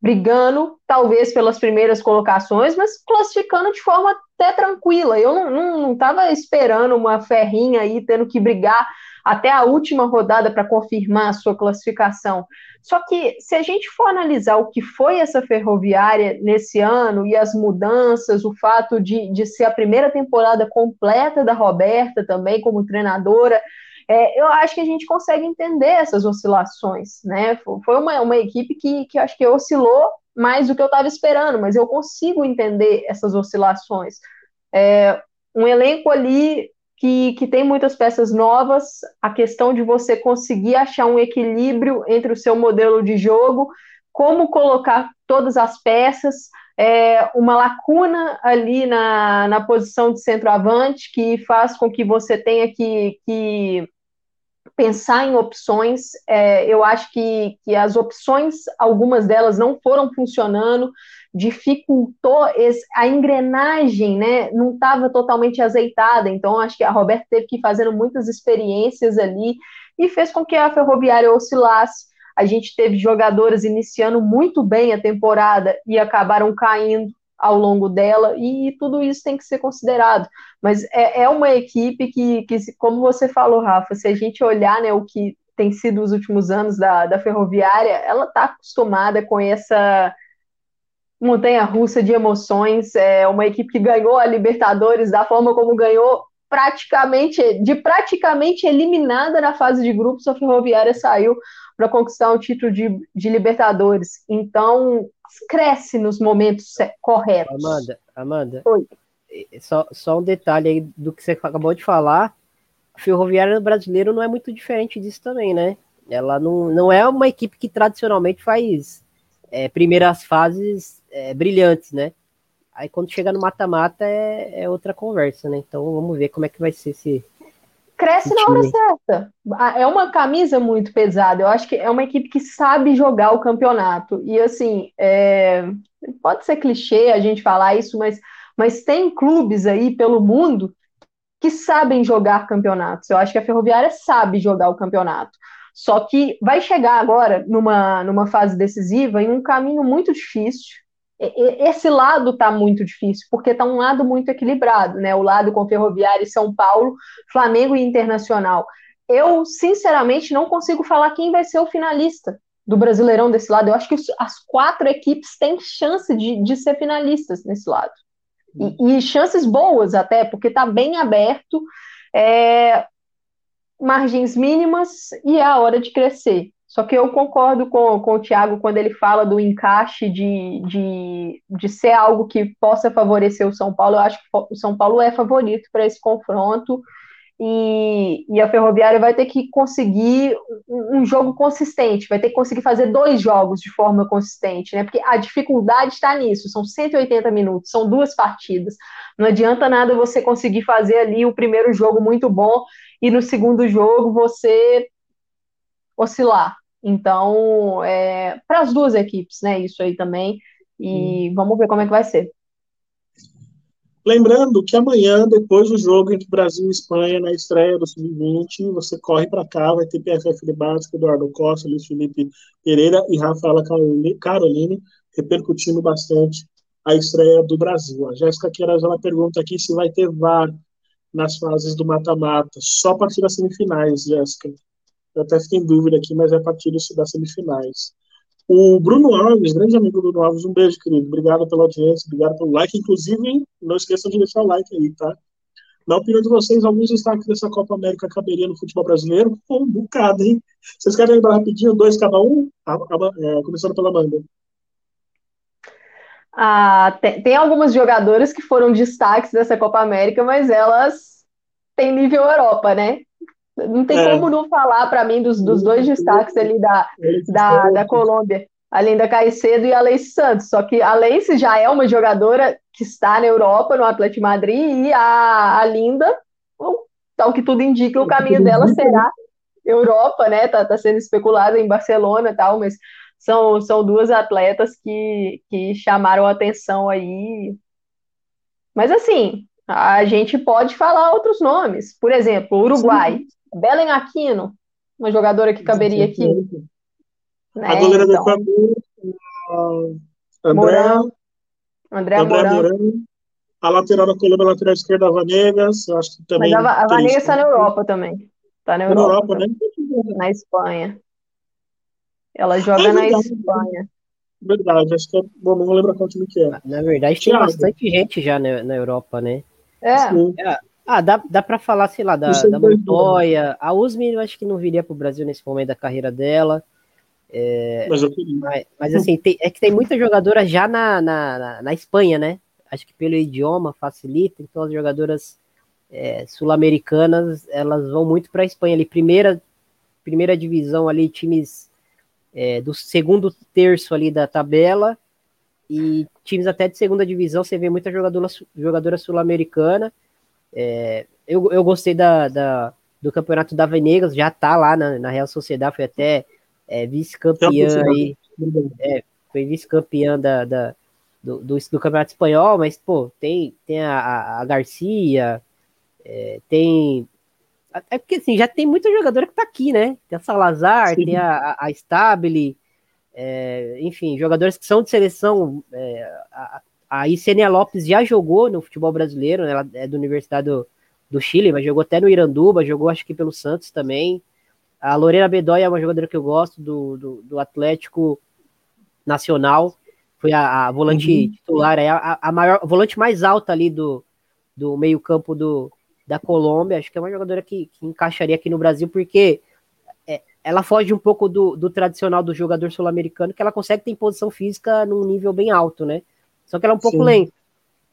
brigando talvez pelas primeiras colocações, mas classificando de forma até tranquila. Eu não estava esperando uma ferrinha aí tendo que brigar até a última rodada para confirmar a sua classificação. Só que se a gente for analisar o que foi essa ferroviária nesse ano e as mudanças, o fato de, de ser a primeira temporada completa da Roberta também como treinadora, é, eu acho que a gente consegue entender essas oscilações, né? Foi uma, uma equipe que, que acho que oscilou mais do que eu estava esperando, mas eu consigo entender essas oscilações. É, um elenco ali que, que tem muitas peças novas, a questão de você conseguir achar um equilíbrio entre o seu modelo de jogo, como colocar todas as peças, é, uma lacuna ali na, na posição de centroavante que faz com que você tenha que, que pensar em opções. É, eu acho que, que as opções, algumas delas não foram funcionando dificultou esse, a engrenagem, né? Não estava totalmente azeitada. Então, acho que a Roberta teve que ir fazendo muitas experiências ali e fez com que a Ferroviária oscilasse. A gente teve jogadoras iniciando muito bem a temporada e acabaram caindo ao longo dela, e tudo isso tem que ser considerado. Mas é, é uma equipe que, que, como você falou, Rafa, se a gente olhar né, o que tem sido os últimos anos da, da Ferroviária, ela está acostumada com essa montanha russa de emoções. É uma equipe que ganhou a Libertadores da forma como ganhou, praticamente de praticamente eliminada na fase de grupos, a Ferroviária saiu para conquistar um título de, de Libertadores. Então, cresce nos momentos corretos. Amanda, Amanda. Oi. Só, só um detalhe aí do que você acabou de falar. A Ferroviária brasileiro não é muito diferente disso também, né? Ela não, não é uma equipe que tradicionalmente faz é, primeiras fases é, brilhantes, né? Aí quando chega no mata-mata é, é, outra conversa, né? Então vamos ver como é que vai ser esse. Cresce na hora certa. É uma camisa muito pesada. Eu acho que é uma equipe que sabe jogar o campeonato. E assim, é... pode ser clichê a gente falar isso, mas, mas tem clubes aí pelo mundo que sabem jogar campeonatos. Eu acho que a Ferroviária sabe jogar o campeonato. Só que vai chegar agora numa, numa fase decisiva em um caminho muito difícil. Esse lado está muito difícil, porque está um lado muito equilibrado, né? O lado com Ferroviária e São Paulo, Flamengo e Internacional. Eu, sinceramente, não consigo falar quem vai ser o finalista do Brasileirão desse lado. Eu acho que as quatro equipes têm chance de, de ser finalistas nesse lado. E, e chances boas até, porque está bem aberto. é, margens mínimas e é a hora de crescer. Só que eu concordo com, com o Thiago quando ele fala do encaixe de, de, de ser algo que possa favorecer o São Paulo. Eu acho que o São Paulo é favorito para esse confronto e, e, a Ferroviária vai ter que conseguir um, um, jogo consistente, vai ter que conseguir fazer dois jogos de forma consistente, né? Porque a dificuldade está nisso, são 180 minutos, são duas partidas. Não adianta nada você conseguir fazer ali o primeiro jogo muito bom e no segundo jogo você oscilar. Então, é, para as duas equipes, né? Isso aí também. E hum. vamos ver como é que vai ser. Lembrando que amanhã, depois do jogo entre Brasil e Espanha, na estreia do Sub-20, você corre para cá, vai ter PFF Debate com Eduardo Costa, Luiz Felipe Pereira e Rafaela Caroline, repercutindo bastante a estreia do Brasil. A Jéssica Queiroz ela pergunta aqui se vai ter VAR nas fases do mata-mata. Só a partir das semifinais, Jéssica. Eu até fiquei em dúvida aqui, mas é a partir das semifinais. O Bruno Alves, grande amigo do Bruno Alves, um beijo, querido. Obrigado pela audiência, obrigado pelo like. Inclusive, não esqueçam de deixar o like aí, tá? Na opinião de vocês, alguns destaques dessa Copa América caberia no futebol brasileiro? um bocado, hein? Vocês querem lembrar rapidinho, dois cada um? É, começando pela Amanda. Ah, tem, tem algumas jogadoras que foram destaques dessa Copa América, mas elas têm nível Europa, né? Não tem é. como não falar para mim dos, dos dois destaques ali da, da, da Colômbia, além da Caicedo e a Leice Santos. Só que a Leice já é uma jogadora que está na Europa, no Atlético Madrid, e a, a Linda, tal que tudo indica, o caminho dela será Europa, né? Tá, tá sendo especulada em Barcelona e tal, mas são, são duas atletas que, que chamaram atenção aí. Mas assim, a gente pode falar outros nomes. Por exemplo, Uruguai. Sim. Belen Aquino, uma jogadora que caberia aqui. Né? A goleira então. do Equador, André, André Mourão. A lateral da Colômbia, a lateral esquerda, a Vanegas, eu acho que também. Mas a, a Vanegas está na Europa também. Está na Europa, Europa né? Na Espanha. Ela joga é na Espanha. Verdade, acho que é. Bom, não vou lembrar qual time que é. Na verdade, tem bastante gente já na, na Europa, né? É. é. Ah, dá, dá pra falar, sei lá, da, da Montoya. A Usmi eu acho que não viria pro Brasil nesse momento da carreira dela. É, mas, mas, mas, assim, tem, é que tem muita jogadora já na, na, na, na, Espanha, né? Acho que pelo idioma facilita, então as jogadoras é, sul-americanas elas vão muito para a Espanha ali, primeira, primeira divisão ali, times é, do segundo terço ali da tabela e times até de segunda divisão, você vê muita jogadora, jogadora sul-americana. É, eu, eu gostei da, da, do campeonato da Venegas, já tá lá na, na Real Sociedade, foi até é, vice-campeã aí. É, foi vice-campeã da, da do, do, do, Campeonato Espanhol, mas, pô, tem, tem a, a Garcia, é, tem. É porque assim, já tem muita jogadora que tá aqui, né? Tem a Salazar, Sim. tem a, a Stabile, é, enfim, jogadores que são de seleção. É, a, a Isenia Lopes já jogou no futebol brasileiro, né? ela é da Universidade do, do Chile, mas jogou até no Iranduba, jogou acho que pelo Santos também. A Lorena Bedoya é uma jogadora que eu gosto do, do, do Atlético Nacional, foi a, a volante uhum. titular, é a, a maior a volante mais alta ali do, do meio-campo do, da Colômbia. Acho que é uma jogadora que, que encaixaria aqui no Brasil, porque é, ela foge um pouco do, do tradicional do jogador sul-americano, que ela consegue ter posição física num nível bem alto, né? Só que ela é um pouco Sim. lenta.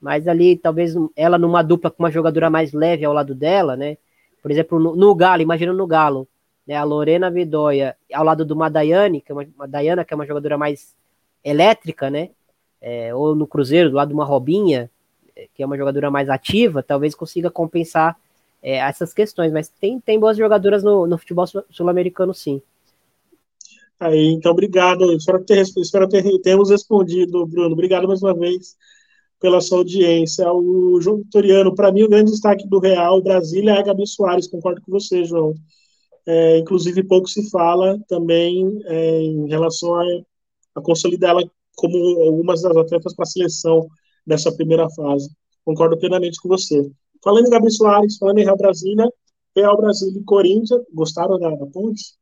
Mas ali, talvez ela numa dupla com uma jogadora mais leve ao lado dela, né? Por exemplo, no, no Galo, imagina no Galo, né? A Lorena Vidoia ao lado do Madaiane, que é uma, uma Dayana, que é uma jogadora mais elétrica, né? É, ou no Cruzeiro, do lado de uma Robinha, é, que é uma jogadora mais ativa, talvez consiga compensar é, essas questões. Mas tem, tem boas jogadoras no, no futebol sul-americano, sim. Aí, então, obrigado. Espero ter, espero ter termos respondido, Bruno. Obrigado mais uma vez pela sua audiência. O João Vitoriano, para mim, o grande destaque do Real Brasília é a Gabi Soares, concordo com você, João. É, inclusive, pouco se fala também é, em relação a, a consolidá-la como algumas das atletas para a seleção dessa primeira fase. Concordo plenamente com você. Falando em Gabi Soares, falando em Real Brasília, Real Brasília e Corinthians, gostaram da, da ponte?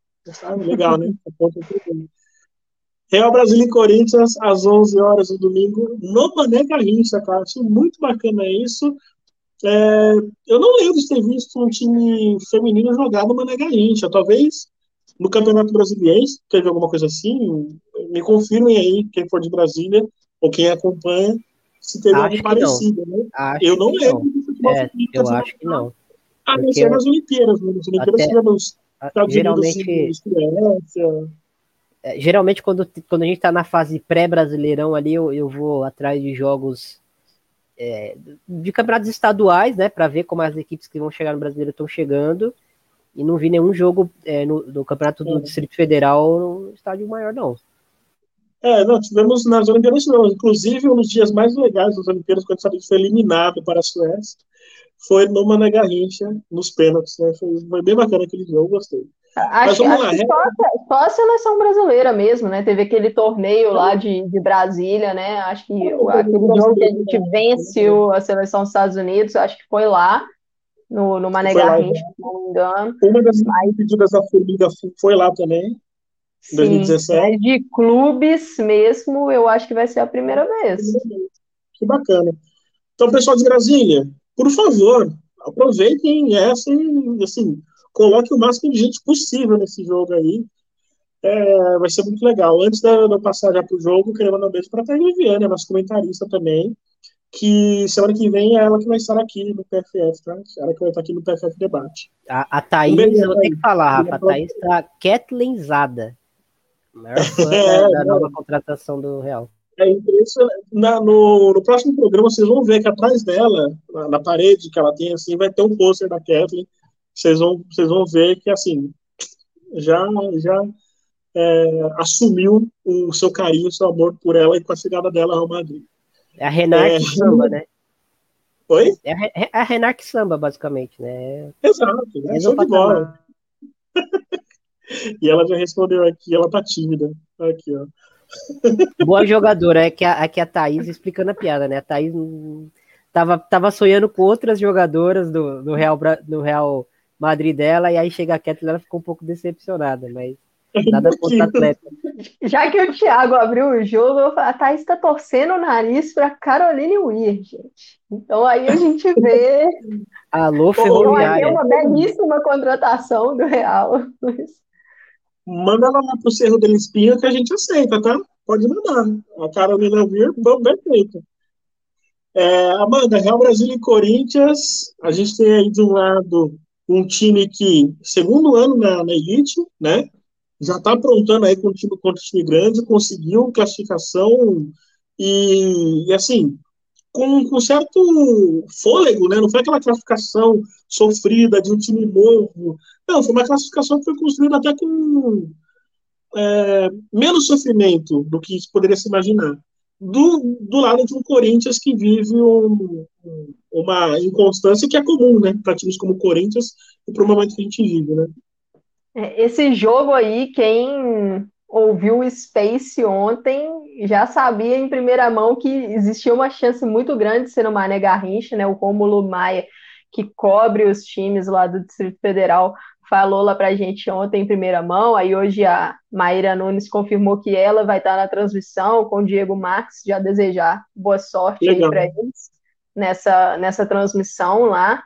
Legal, né? Real Brasil e Corinthians, às 11 horas do domingo, no Mané Garrincha, cara. Achei muito bacana isso. É, eu não lembro de ter visto um time feminino jogar no Mané Garrincha. Talvez no Campeonato Brasileiro teve alguma coisa assim. Me confirmem aí, quem for de Brasília ou quem acompanha, se teve algo parecido. Né? eu não lembro não. é. Eu acho que não. Ah, não ser nas Olimpíadas. Né? Nas Olimpíadas até, tivemos Estados geralmente, Unidos, Suécia. É, geralmente, quando, quando a gente está na fase pré-brasileirão ali, eu, eu vou atrás de jogos é, de campeonatos estaduais, né, para ver como as equipes que vão chegar no brasileiro estão chegando. E não vi nenhum jogo é, no, no, campeonato do é. Distrito Federal no estádio maior, não. É, não, tivemos nas Olimpíadas, não. inclusive um dos dias mais legais das Olimpíadas, quando o foi eliminado para a Suécia, foi no Mané Garrincha, nos pênaltis, né? Foi, foi, bem bacana aquele jogo, gostei. Acho, acho lá, que só, só, a seleção brasileira mesmo, né? Teve aquele torneio lá de, de Brasília, né? Acho que aquele jogo que a gente venceu a seleção dos Estados Unidos, acho que foi lá, no, no Mané Garrincha, se não me engano. Uma das Mas... pedidas da Formiga foi lá também. Sim, 2017. de clubes mesmo, eu acho que vai ser a primeira vez. Que bacana. Então, pessoal de Brasília, por favor, aproveitem essa e, assim, coloque o máximo de gente possível nesse jogo aí. É, vai ser muito legal. Antes de eu passar já para o jogo, queria mandar um beijo para a Viviane, nossa comentarista também, que semana que vem é ela que vai estar aqui no PFF, tá? Ela que vai estar aqui no PFF Debate. A, a Thaís, um eu vou ter que falar, Rafa, a Thaís está Kathleenzada. Maior fã é, da, nova contratação do Real. É impressionante. Na, no, no próximo programa, vocês vão ver que atrás dela, na, na parede que ela tem, assim, vai ter um pôster da Kathleen. Vocês vão, vocês vão ver que, assim, já, já é, assumiu o seu carinho, o seu amor por ela e com a chegada dela ao Madrid. É a Renate é, Samba, né? Oi? É a, é a Renate Samba, basicamente, né? Exato, é show de bola. e ela já respondeu aqui, ela tá tímida. Aqui, ó. Boa jogadora, é que a, é que a Thaís explicando a piada, né? A Thaís tava, tava sonhando com outras jogadoras do, do, Real, do Real Madrid dela, e aí chega a Kathleen, ela ficou um pouco decepcionada, mas nada contra atleta. Já que o Thiago abriu o jogo, a Thaís está torcendo o nariz para Caroline Weir, gente. Então aí a gente vê. Alô, Ferroviária. É uma belíssima contratação do Real manda ela lá pro Cerro del Espinho que a gente aceita, tá? Pode mandar. A Carolina Vir, perfeito. É, Amanda, Real Brasil e Corinthians, a gente tem aí de um lado um time que, segundo ano na, na elite, né? Já está aprontando aí com o time contra o time grande, conseguiu classificação e, e assim, com, com certo fôlego, né? Não foi aquela classificação sofrida de um time novo. Não, foi uma classificação que foi construída até com é, menos sofrimento do que poderia se imaginar. Do, do lado de um Corinthians que vive um, uma inconstância que é comum, né? Para times como o Corinthians e para o momento que a gente vive, né? É, esse jogo aí, quem ouviu o Space ontem, já sabia em primeira mão que existia uma chance muito grande de ser o Mané Garrincha, né? O Rômulo Maia, que cobre os times lá do Distrito Federal, falou lá pra gente ontem em primeira mão. Aí hoje a Maíra Nunes confirmou que ela vai estar na transmissão com o Diego Marques, já desejar boa sorte aí para eles nessa, nessa transmissão lá.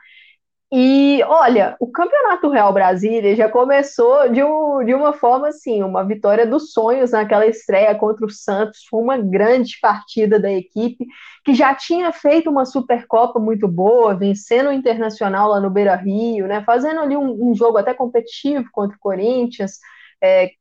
E olha, o Campeonato Real Brasília já começou de, um, de uma forma assim, uma vitória dos sonhos naquela estreia contra o Santos. Foi uma grande partida da equipe que já tinha feito uma Supercopa muito boa, vencendo o Internacional lá no Beira Rio, né? Fazendo ali um, um jogo até competitivo contra o Corinthians, é,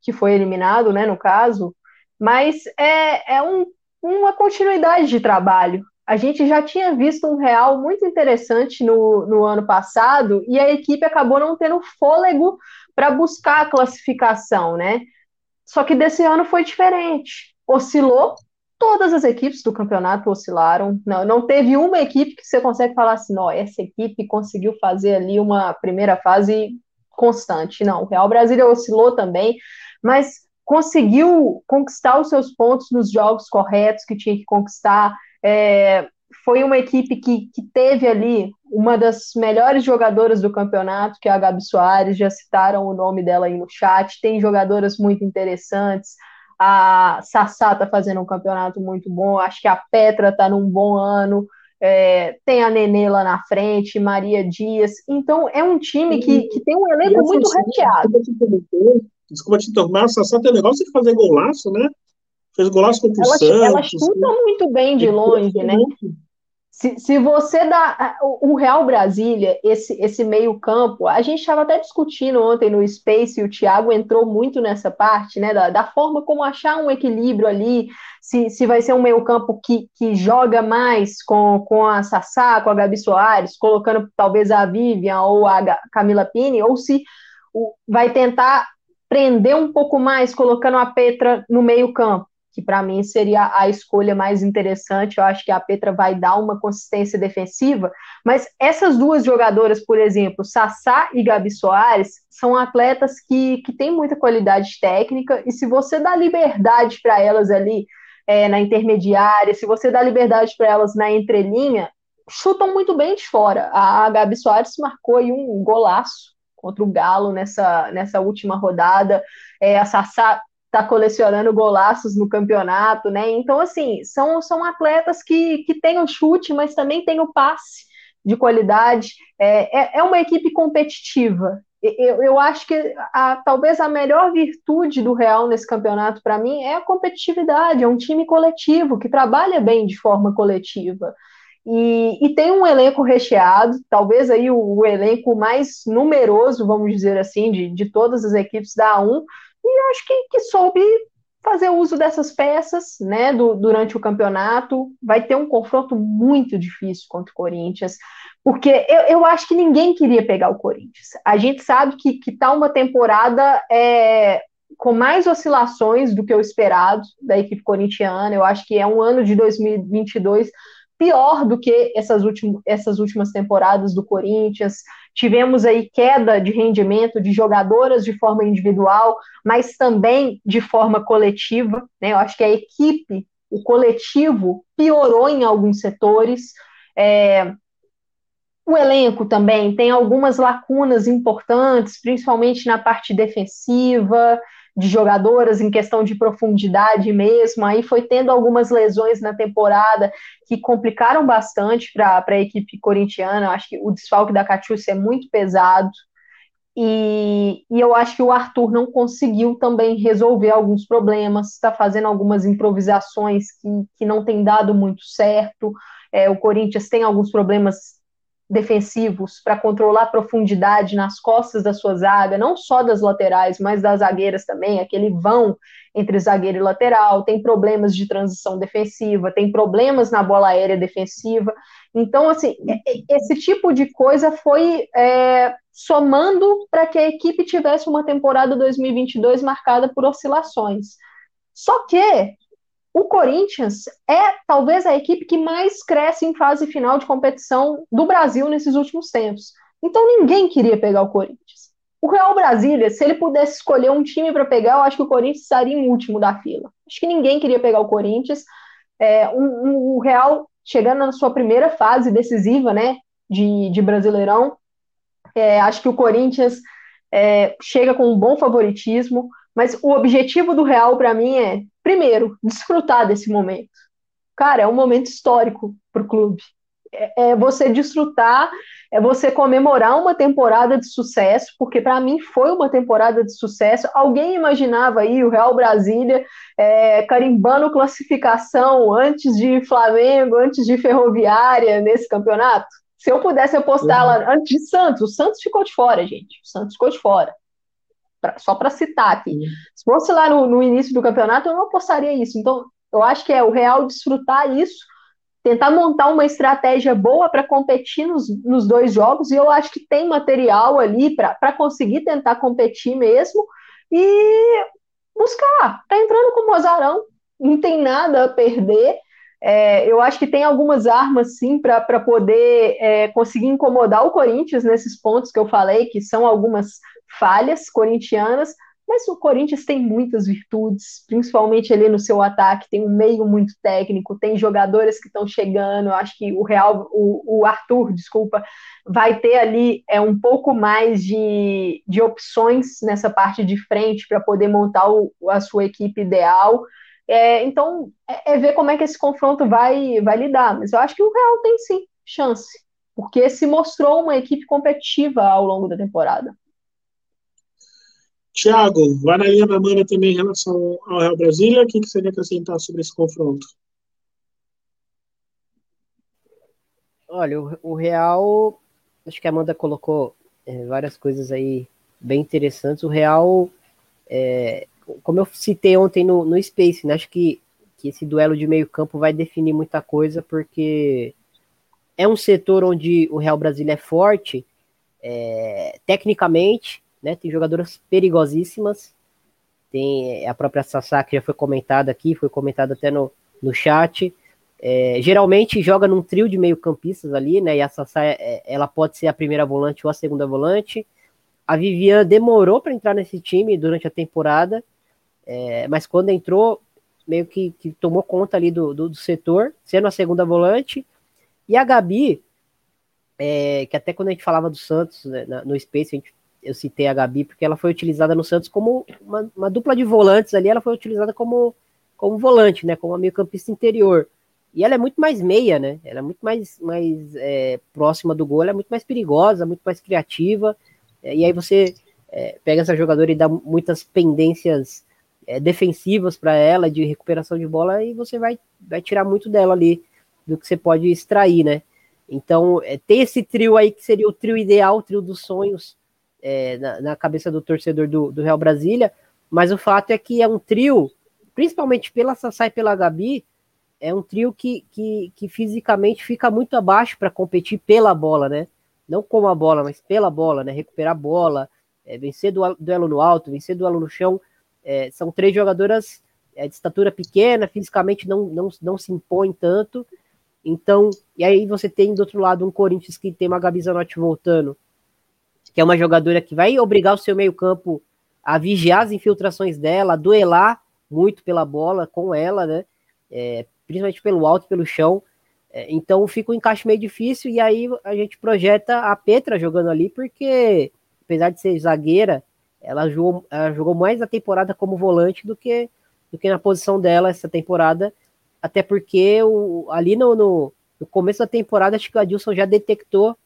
que foi eliminado, né? No caso, mas é, é um, uma continuidade de trabalho a gente já tinha visto um real muito interessante no, no ano passado e a equipe acabou não tendo fôlego para buscar a classificação, né? Só que desse ano foi diferente. Oscilou, todas as equipes do campeonato oscilaram. Não, não teve uma equipe que você consegue falar assim, não, essa equipe conseguiu fazer ali uma primeira fase constante. Não, o Real Brasília oscilou também, mas conseguiu conquistar os seus pontos nos jogos corretos que tinha que conquistar é, foi uma equipe que, que teve ali uma das melhores jogadoras do campeonato, que é a Gabi Soares, já citaram o nome dela aí no chat, tem jogadoras muito interessantes, a Sassá está fazendo um campeonato muito bom, acho que a Petra está num bom ano, é, tem a Nenê lá na frente, Maria Dias. Então, é um time que, que tem um elenco muito recheado. Desculpa te interromper, a Sassá tem um negócio de fazer golaço, né? Fez golaço contra o Santos. Ela chuta né? muito bem de longe, né? Se, se você dá o Real Brasília, esse, esse meio-campo, a gente estava até discutindo ontem no Space, e o Thiago entrou muito nessa parte, né? Da, da forma como achar um equilíbrio ali, se, se vai ser um meio-campo que, que joga mais com, com a Sassá, com a Gabi Soares, colocando talvez a Vivian ou a Camila Pini, ou se o, vai tentar prender um pouco mais, colocando a Petra no meio-campo que para mim seria a escolha mais interessante. Eu acho que a Petra vai dar uma consistência defensiva, mas essas duas jogadoras, por exemplo, Sassá e Gabi Soares, são atletas que, que têm muita qualidade técnica, e se você dá liberdade para elas ali é, na intermediária, se você dá liberdade para elas na entrelinha, chutam muito bem de fora. A Gabi Soares marcou aí um golaço contra o Galo nessa, nessa última rodada. É, a Sassá está colecionando golaços no campeonato, né? Então, assim, são, são atletas que, que têm o chute, mas também têm o passe de qualidade. É, é, é uma equipe competitiva. Eu, eu acho que a, talvez a melhor virtude do Real nesse campeonato, para mim, é a competitividade. É um time coletivo, que trabalha bem de forma coletiva. E, e, tem um elenco recheado, talvez aí o, o, elenco mais numeroso, vamos dizer assim, de, de todas as equipes da A1, e acho que, que soube fazer uso dessas peças né, do, durante o campeonato. Vai ter um confronto muito difícil contra o Corinthians, porque eu, eu acho que ninguém queria pegar o Corinthians. A gente sabe que está uma temporada é, com mais oscilações do que o esperado da equipe corintiana. Eu acho que é um ano de 2022 pior do que essas, últimas essas últimas temporadas do Corinthians. Tivemos aí queda de rendimento de jogadoras de forma individual, mas também de forma coletiva. Né? Eu acho que a equipe, o coletivo, piorou em alguns setores. É, o elenco também tem algumas lacunas importantes, principalmente na parte defensiva de jogadoras em questão de profundidade mesmo. Aí foi tendo algumas lesões na temporada que complicaram bastante para a equipe corintiana. Acho que o desfalque da Catiúcia é muito pesado. E, e, eu acho que o Arthur não conseguiu também resolver alguns problemas, está fazendo algumas improvisações que, que não tem dado muito certo. É, o Corinthians tem alguns problemas defensivos para controlar a profundidade nas costas da sua zaga, não só das laterais, mas das zagueiras também, aquele vão entre zagueiro e lateral, tem problemas de transição defensiva, tem problemas na bola aérea defensiva. Então, assim, esse tipo de coisa foi é, somando para que a equipe tivesse uma temporada 2022 marcada por oscilações. Só que o Corinthians é talvez a equipe que mais cresce em fase final de competição do Brasil nesses últimos tempos. Então ninguém queria pegar o Corinthians. O Real Brasília, se ele pudesse escolher um time para pegar, eu acho que o Corinthians estaria em último da fila. Acho que ninguém queria pegar o Corinthians. É, um, um, o Real chegando na sua primeira fase decisiva, né, de, de Brasileirão. É, acho que o Corinthians é, chega com um bom favoritismo, mas o objetivo do Real para mim é primeiro, desfrutar desse momento. Cara, é um momento histórico para o clube. É, é, você desfrutar, é você comemorar uma temporada de sucesso, porque para mim foi uma temporada de sucesso. Alguém imaginava aí o Real Brasília é, carimbando classificação antes de Flamengo, antes de Ferroviária nesse campeonato? Se eu pudesse apostar uhum. lá antes de Santos, o Santos ficou de fora, gente. O Santos ficou de fora pra, só para citar aqui. Se fosse lá no, no, início do campeonato, eu não apostaria isso. Então, eu acho que é o Real desfrutar isso, tentar montar uma estratégia boa para competir nos, nos dois jogos, e eu acho que tem material ali para conseguir tentar competir mesmo e buscar. Tá entrando com o Mozarão, não tem nada a perder. É, eu acho que tem algumas armas, sim, para poder é, conseguir incomodar o Corinthians nesses pontos que eu falei, que são algumas falhas corintianas, mas o Corinthians tem muitas virtudes, principalmente ali no seu ataque, tem um meio muito técnico, tem jogadores que estão chegando, acho que o Real, o, o, Arthur, desculpa, vai ter ali é, um pouco mais de, de opções nessa parte de frente para poder montar o, a sua equipe ideal. É, então, é, é, ver como é que esse confronto vai, vai lidar. Mas eu acho que o Real tem sim chance, porque se mostrou uma equipe competitiva ao longo da temporada. Tiago, vai na linha da Amanda também em relação ao Real Brasília. O que, que você quer acrescentar sobre esse confronto? Olha, o, Real, acho que a Amanda colocou é, várias coisas aí bem interessantes. O Real, é, como eu citei ontem no, no Space, né, acho que, que esse duelo de meio campo vai definir muita coisa, porque é um setor onde o Real Brasília é forte, é, tecnicamente, né? Tem jogadoras perigosíssimas. Tem a própria Sassá, que já foi comentada aqui, foi comentada até no, no chat. É, geralmente joga num trio de meio-campistas ali, né? E a Sassá, é, ela pode ser a primeira volante ou a segunda volante. A Vivian demorou para entrar nesse time durante a temporada, é, mas quando entrou, meio que, que tomou conta ali do, do, do, setor, sendo a segunda volante. E a Gabi, é, que até quando a gente falava do Santos né, no Space, a gente eu citei a Gabi porque ela foi utilizada no Santos como uma, uma dupla de volantes ali, ela foi utilizada como, como volante, né? Como meio campista interior. E ela é muito mais meia, né? Ela é muito mais, mais é, próxima do gol, ela é muito mais perigosa, muito mais criativa. É, e aí você é, pega essa jogadora e dá muitas pendências é, defensivas para ela, de recuperação de bola, e você vai, vai tirar muito dela ali, do que você pode extrair, né? Então, é, ter esse trio aí que seria o trio ideal, o trio dos sonhos, é, na, na, cabeça do torcedor do, do, Real Brasília, mas o fato é que é um trio, principalmente pela Sassá e pela Gabi, é um trio que, que, que fisicamente fica muito abaixo para competir pela bola, né? Não com a bola, mas pela bola, né? Recuperar a bola, é, vencer do, duelo no alto, vencer duelo no chão. É, são três jogadoras é, de estatura pequena, fisicamente não, não, não se impõem tanto. Então, e aí você tem do outro lado um Corinthians que tem uma Gabi Zanotti voltando, que é uma jogadora que vai obrigar o seu meio-campo a vigiar as infiltrações dela, a duelar muito pela bola com ela, né? É, principalmente pelo alto pelo chão. É, então fica um encaixe meio difícil, e aí a gente projeta a Petra jogando ali, porque apesar de ser zagueira, ela jogou, ela jogou mais a temporada como volante do que, do que na posição dela essa temporada, até porque o, ali no, no, no começo da temporada, acho que o Adilson já detectou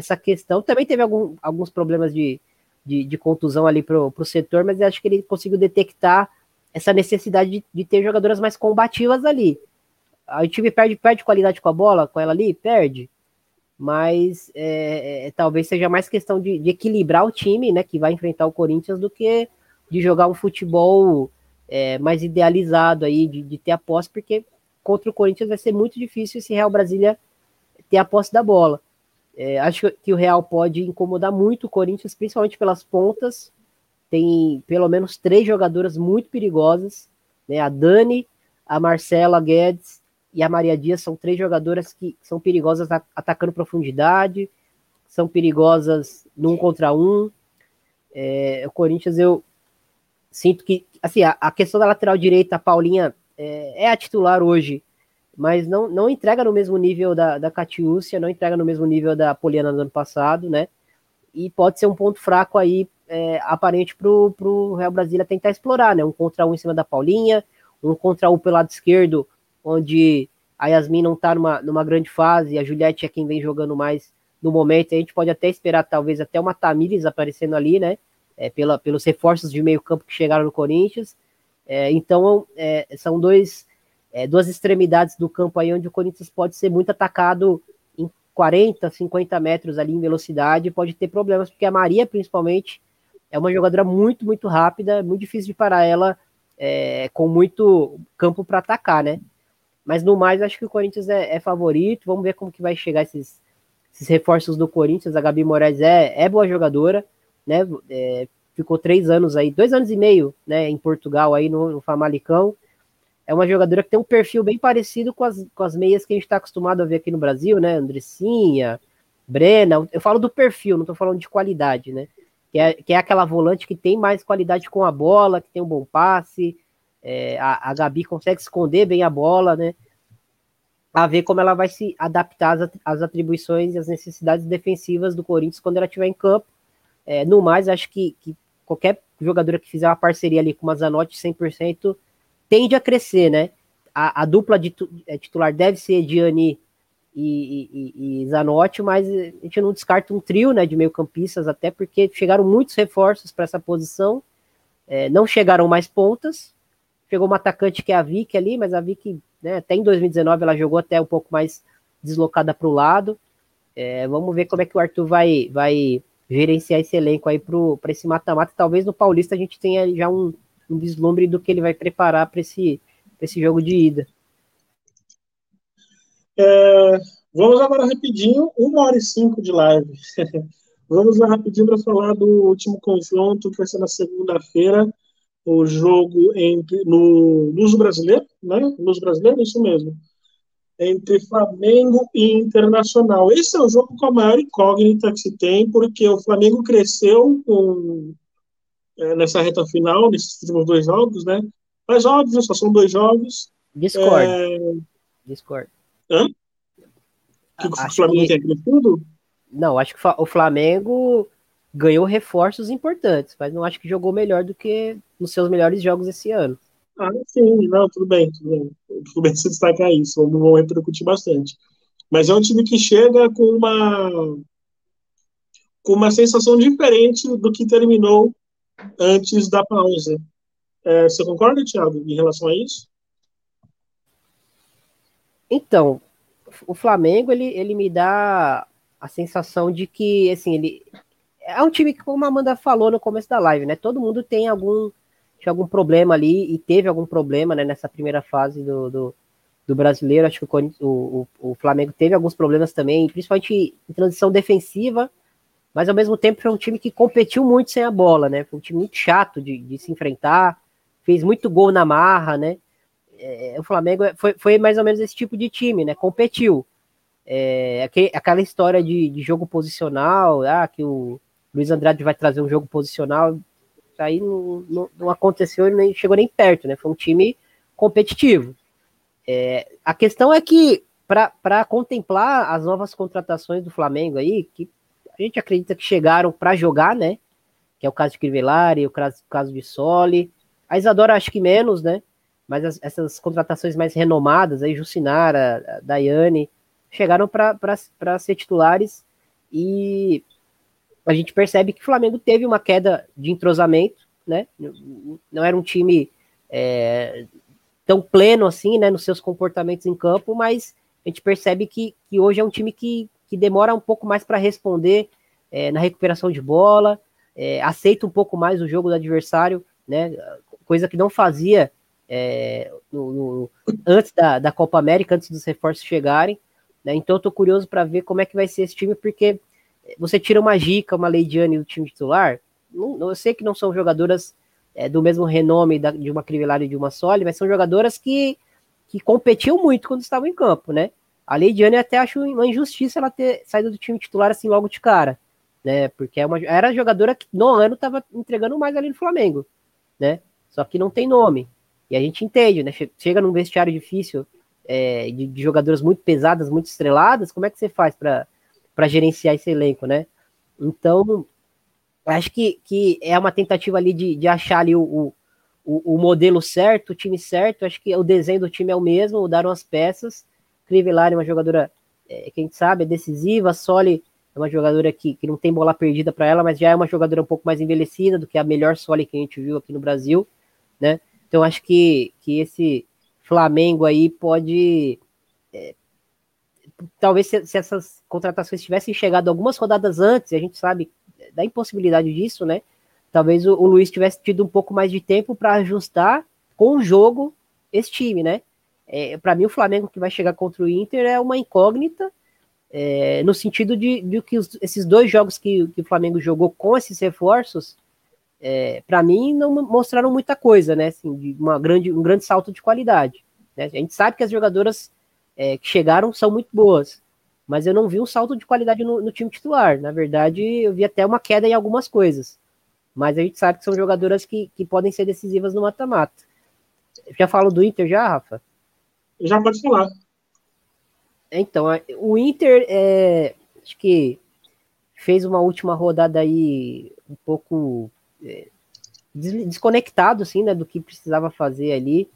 essa questão. Também teve algum, alguns problemas de, de, de contusão ali para o setor, mas acho que ele conseguiu detectar essa necessidade de, de, ter jogadoras mais combativas ali. o time perde, perde qualidade com a bola, com ela ali, perde. Mas é, é, talvez seja mais questão de, de, equilibrar o time, né, que vai enfrentar o Corinthians, do que de jogar um futebol é, mais idealizado aí, de, de ter a posse, porque contra o Corinthians vai ser muito difícil esse Real Brasília ter a posse da bola. É, acho que o Real pode incomodar muito o Corinthians, principalmente pelas pontas. Tem pelo menos três jogadoras muito perigosas. Né? A Dani, a Marcela Guedes e a Maria Dias são três jogadoras que são perigosas atacando profundidade, são perigosas num contra um. É, o Corinthians, eu sinto que assim, a, a questão da lateral direita, a Paulinha é, é a titular hoje mas não, não entrega no mesmo nível da, da Catiúcia, não entrega no mesmo nível da Poliana do ano passado, né? E pode ser um ponto fraco aí, é, aparente para o Real Brasília tentar explorar, né? Um contra um em cima da Paulinha, um contra um pelo lado esquerdo, onde a Yasmin não está numa, numa grande fase, a Juliette é quem vem jogando mais no momento, a gente pode até esperar talvez até uma Tamires aparecendo ali, né? É, pela, pelos reforços de meio campo que chegaram no Corinthians. É, então, é, são dois é, duas extremidades do campo aí onde o Corinthians pode ser muito atacado em 40, 50 metros ali em velocidade, pode ter problemas, porque a Maria, principalmente, é uma jogadora muito, muito rápida, muito difícil de parar ela é, com muito campo para atacar, né? Mas no mais, acho que o Corinthians é, é, favorito. Vamos ver como que vai chegar esses, esses reforços do Corinthians. A Gabi Moraes é, é boa jogadora, né? É, ficou três anos aí, dois anos e meio, né, em Portugal aí no, no Famalicão é uma jogadora que tem um perfil bem parecido com as, com as meias que a gente está acostumado a ver aqui no Brasil, né? Andressinha, Brena. Eu falo do perfil, não estou falando de qualidade, né? Que é, que é aquela volante que tem mais qualidade com a bola, que tem um bom passe. É, a, a Gabi consegue esconder bem a bola, né? A ver como ela vai se adaptar às, às atribuições e às necessidades defensivas do Corinthians quando ela estiver em campo. É, no mais, acho que, que qualquer jogadora que fizer uma parceria ali com uma Zanotti 100%, tende a crescer, né? A, a dupla de é, titular deve ser Diani e, e, e, Zanotti, mas a gente não descarta um trio né, de meio-campistas, até porque chegaram muitos reforços para essa posição, é, não chegaram mais pontas. Chegou uma atacante que é a Vicky ali, mas a Vicky, né, até em 2019, ela jogou até um pouco mais deslocada para o lado. É, vamos ver como é que o Arthur vai, vai gerenciar esse elenco aí para esse mata-mata. Talvez no Paulista a gente tenha já um, um vislumbre do que ele vai preparar para esse, esse jogo de ida. É, vamos agora rapidinho, uma hora e cinco de live. vamos lá rapidinho para falar do último confronto que vai ser na segunda-feira, o jogo entre no Luso Brasileiro, né? Luso Brasileiro, isso mesmo entre Flamengo e Internacional. Esse é o jogo com a maior incógnita que se tem, porque o Flamengo cresceu com, é, nessa reta final, nesses últimos dois jogos, né? Mas óbvio, só são dois jogos. Discord. É... Discord. Hã? Que o Flamengo que... tem crescido? Não, acho que o Flamengo ganhou reforços importantes, mas não acho que jogou melhor do que nos seus melhores jogos esse ano. Ah, sim, não, tudo bem, tudo bem. Tudo bem se destacar isso, vamos, vamos repercutir bastante. Mas é um time que chega com uma com uma sensação diferente do que terminou antes da pausa. É, você concorda, Thiago, em relação a isso? Então, o Flamengo ele, ele me dá a sensação de que assim ele é um time que, como a Amanda falou no começo da live, né? Todo mundo tem algum tinha algum problema ali e teve algum problema né, nessa primeira fase do, do, do brasileiro. Acho que o, o, o, Flamengo teve alguns problemas também, principalmente em transição defensiva, mas ao mesmo tempo foi um time que competiu muito sem a bola, né? Foi um time muito chato de, de se enfrentar, fez muito gol na marra, né? É, o Flamengo foi, foi mais ou menos esse tipo de time, né? Competiu. É, aquele, aquela história de, de jogo posicional, ah, que o Luiz Andrade vai trazer um jogo posicional, aí não, não, não aconteceu e nem chegou nem perto, né? Foi um time competitivo. É, a questão é que, para contemplar as novas contratações do Flamengo aí, que a gente acredita que chegaram para jogar, né? Que é o caso de Crivellari, o caso, caso de Soli. A Isadora acho que menos, né? Mas as, essas contratações mais renomadas, aí, Jucinara, Daiane, chegaram para ser titulares e a gente percebe que o Flamengo teve uma queda de entrosamento, né? Não era um time é, tão pleno assim, né, nos seus comportamentos em campo, mas a gente percebe que, que hoje é um time que, que demora um pouco mais para responder é, na recuperação de bola, é, aceita um pouco mais o jogo do adversário, né? Coisa que não fazia é, no, no, antes da, da Copa América, antes dos reforços chegarem. Né? Então tô curioso para ver como é que vai ser esse time, porque você tira uma Gica, uma Leidiane do time titular, não, eu sei que não são jogadoras é, do mesmo renome da, de uma Crivellari e de uma Soli, mas são jogadoras que, que competiam muito quando estavam em campo, né? A Leidiane até acho uma injustiça ela ter saído do time titular assim logo de cara, né? Porque é uma, era a jogadora que no ano estava entregando mais ali no Flamengo, né? Só que não tem nome. E a gente entende, né? Chega num vestiário difícil é, de, de jogadoras muito pesadas, muito estreladas, como é que você faz para gerenciar esse elenco, né? Então, acho que, que é uma tentativa ali de, de achar ali o, o, o, modelo certo, o time certo. Acho que o desenho do time é o mesmo, mudaram as peças. Crivellari é uma jogadora, é, quem sabe, é decisiva. Soli é uma jogadora que, que não tem bola perdida para ela, mas já é uma jogadora um pouco mais envelhecida do que a melhor Soli que a gente viu aqui no Brasil, né? Então acho que, que esse Flamengo aí pode é, talvez se, se, essas contratações tivessem chegado algumas rodadas antes, a gente sabe da impossibilidade disso, né? Talvez o, o Luiz tivesse tido um pouco mais de tempo para ajustar com o jogo esse time, né? É, para mim, o Flamengo que vai chegar contra o Inter é uma incógnita, é, no sentido de, de que os, esses dois jogos que, que, o Flamengo jogou com esses reforços, é, para mim, não mostraram muita coisa, né? Assim, uma grande, um grande salto de qualidade. Né? A gente sabe que as jogadoras é, que chegaram são muito boas. Mas eu não vi um salto de qualidade no, no, time titular. Na verdade, eu vi até uma queda em algumas coisas. Mas a gente sabe que são jogadoras que, que podem ser decisivas no mata-mata. Já falo do Inter já, Rafa? Já pode falar. Então, o Inter, é, acho que fez uma última rodada aí um pouco é, desconectado, assim, né, do que precisava fazer ali.